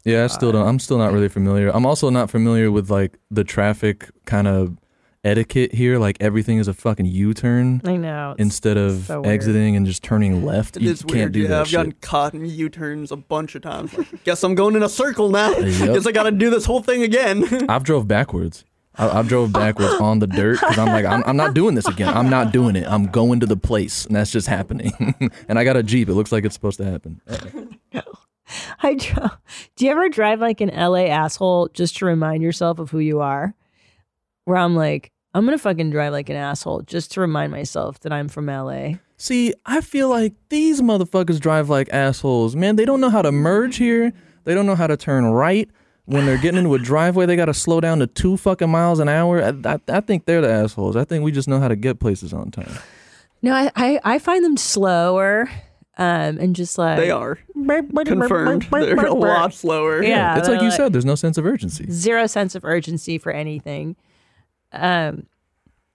Yeah, I still don't. I'm still not really familiar. I'm also not familiar with like the traffic kind of etiquette here. Like everything is a fucking U-turn. I know, it's Instead of so weird. exiting and just turning left, It you is can't weird. do yeah, that I've shit. gotten caught in U-turns a bunch of times. Like, *laughs* guess I'm going in a circle now. Yep. *laughs* Guess I got to do this whole thing again. *laughs* I've drove backwards. I, I drove backwards on the dirt because I'm like, I'm, I'm not doing this again. I'm not doing it. I'm going to the place, and that's just happening. and I got a jeep. It looks like it's supposed to happen. *laughs* I do you ever drive like an LA asshole just to remind yourself of who you are? Where I'm like, I'm gonna fucking drive like an asshole just to remind myself that I'm from LA. See, I feel like these motherfuckers drive like assholes. Man, they don't know how to merge here. They don't know how to turn right. When they're getting into a *laughs* driveway, they got to slow down to two fucking miles an hour. I, I, I think they're the assholes. I think we just know how to get places on time. No, I I, I find them slower, um, and just like They are. Confirmed. *laughs* They're a lot slower. Yeah, it's like they're you said. There's no sense of urgency. zero sense of urgency for anything. Um,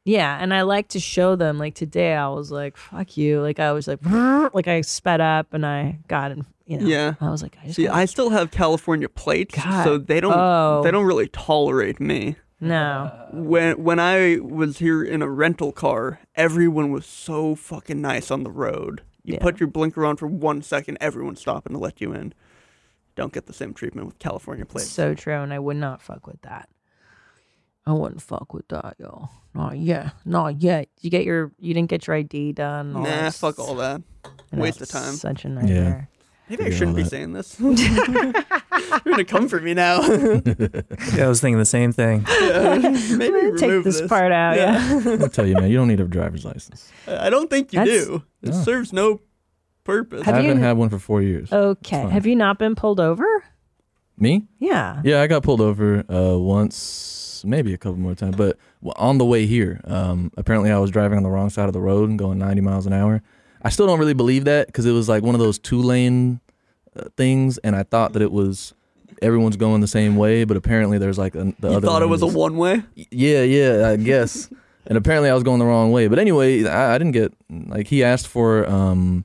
yeah, and I like to show them. Like today, I was like, "Fuck you!" Like I was like, *laughs* like I sped up and I got in. You know, Yeah. I was like, I just See, I still have California plates, God. so they don't Oh. they don't really tolerate me. no. When when I was here in a rental car, everyone was so fucking nice on the road. You put your blinker on for one second, everyone's stopping to let you in. Don't get the same treatment with California plates. So true, and I would not fuck with that. I wouldn't fuck with that, yo. Not yet. Not yet. You get your you didn't get your ID done. all Nah, fuck all that. You know, Waste of time. Such a nightmare. Maybe I shouldn't be saying this. *laughs* You're gonna come for me now. *laughs* Yeah, I was thinking the same thing. *laughs* Yeah, maybe Take remove this part out, Yeah. I'll tell you, man, you don't need a driver's license. I don't think you That's- do. It No. serves no purpose. Have I you- haven't had one for four years. Okay. Have you not been pulled over? Me? Yeah. Yeah, I got pulled over uh, once, maybe a couple more times. But on the way here, um, apparently I was driving on the wrong side of the road and going 90 miles an hour. I still don't really believe that because it was like one of those two lane uh, things, and I thought that it was everyone's going the same way, but apparently there's like a, the You other. thought it was a one way? Yeah, yeah, I guess. *laughs* and apparently I was going the wrong way. But anyway, I, I didn't get like he asked for um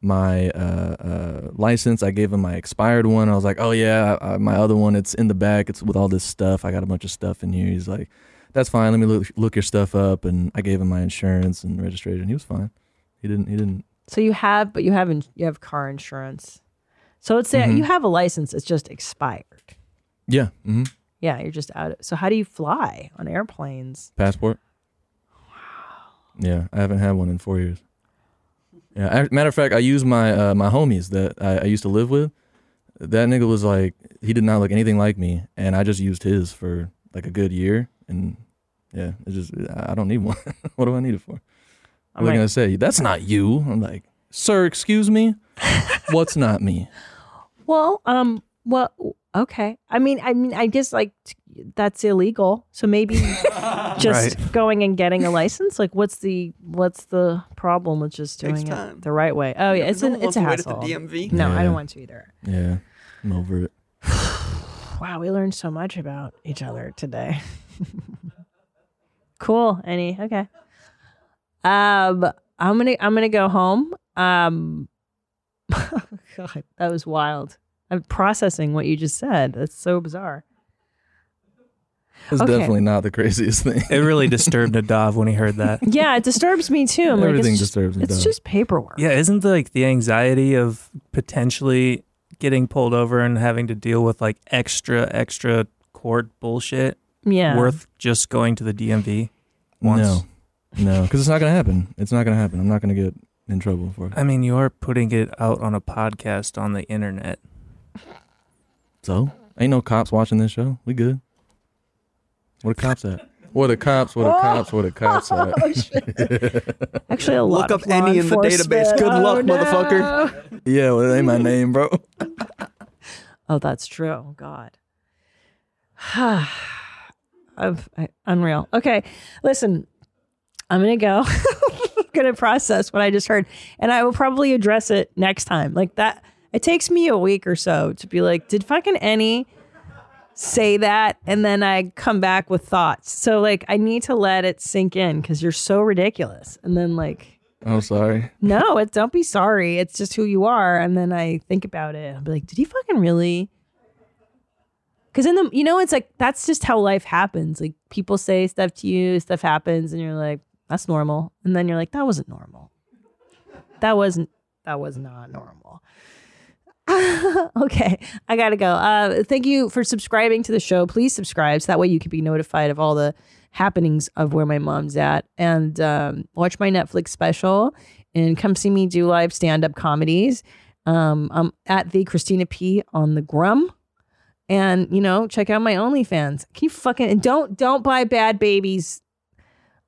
my uh, uh, license. I gave him my expired one. I was like, oh yeah, I, my other one. It's in the back. It's with all this stuff. I got a bunch of stuff in here. He's like, that's fine. Let me look look your stuff up. And I gave him my insurance and registration. He was fine. He didn't. He didn't. So you have, but you haven't. You have car insurance. So it's Mhm. you have a license. It's just expired. Yeah. Mm-hmm. Yeah, you're just out. Of, so how do you fly on airplanes? Passport. Wow. Yeah, I haven't had one in four years. Yeah, ac- matter of fact, I used my uh, my homies that I, I used to live with. That nigga was like, he did not look anything like me, and I just used his for like a good year, and yeah, it's just I I don't need one. *laughs* what do I need it for? What I'm are like- gonna say? That's not you. I'm like, sir, excuse me. What's not me? *laughs* Well, um, well, okay. I mean, I mean, I guess like t- that's illegal. So maybe *laughs* just Right. going and getting a license. Like, what's the what's the problem with just doing it the right way? Oh yeah, No it's one an it's a to wait at the hassle. DMV. No, I don't want to either. Yeah, I'm over it. *sighs* Wow, we learned so much about each other today. *laughs* cool, Annie. Okay. Um, I'm gonna I'm gonna go home. Um, *laughs* God, that was wild. I'm processing what you just said. That's so bizarre. It's Okay. definitely not the craziest thing. It really *laughs* disturbed Nadav when he heard that. Yeah, it disturbs me too. I'm Everything it's just, disturbs me, It's dog. just paperwork. Yeah, isn't the, like the anxiety of potentially getting pulled over and having to deal with like extra extra court bullshit Yeah. worth just going to the DMV once? No, no, *laughs* because it's not gonna happen. It's not gonna happen. I'm not gonna get in trouble for it. I mean, you're putting it out on a podcast on the internet. So ain't no cops watching this show. We good. Where the cops at? Where the cops? Where the oh. cops? Where the cops *laughs* Oh, at? *laughs* Actually, a lot Look of up any in the database. enforcement. Good oh, luck, Oh, no. motherfucker. yeah, well, it ain't my name, bro. Oh, that's true. Oh, God. *sighs* *sighs* I've, I, unreal. Okay, listen, I'm gonna go. *laughs* Gonna process what I just heard, and I will probably address it next time. Like that, it takes me a week or so to be like, did fucking any say that, and then I come back with thoughts. So like, I need to let it sink in because you're so ridiculous, and then like. I'm sorry. No, it don't be sorry. It's just who you are. And then I think about it. I'll be like, did he fucking really? Because in the, you know, it's like that's just how life happens. Like people say stuff to you, stuff happens, and you're like, that's normal. And then you're like, that wasn't normal. That wasn't. That was not normal. *laughs* okay, I gotta go. Uh, thank you for subscribing to the show. Please subscribe so that way you can be notified of all the happenings of where my mom's at, and um, watch my Netflix special, and come see me do live stand up comedies. Um, I'm at the Christina P on the Gram, and you know check out my OnlyFans. Can you fucking don't don't buy Bhad Bhabie's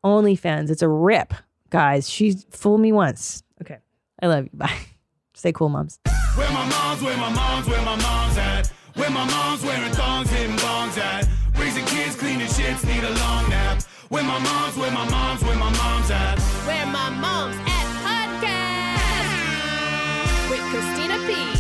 OnlyFans? It's a rip, guys. She fooled me once. Okay, I love you. Bye. *laughs* Stay cool, moms. Where my mom's, where my mom's, where my mom's at. Where my mom's wearing thongs, hitting bongs at. Raising kids, cleaning shits, need a long nap. Where my mom's, where my mom's, where my mom's at. Where my mom's at podcast with Christina P.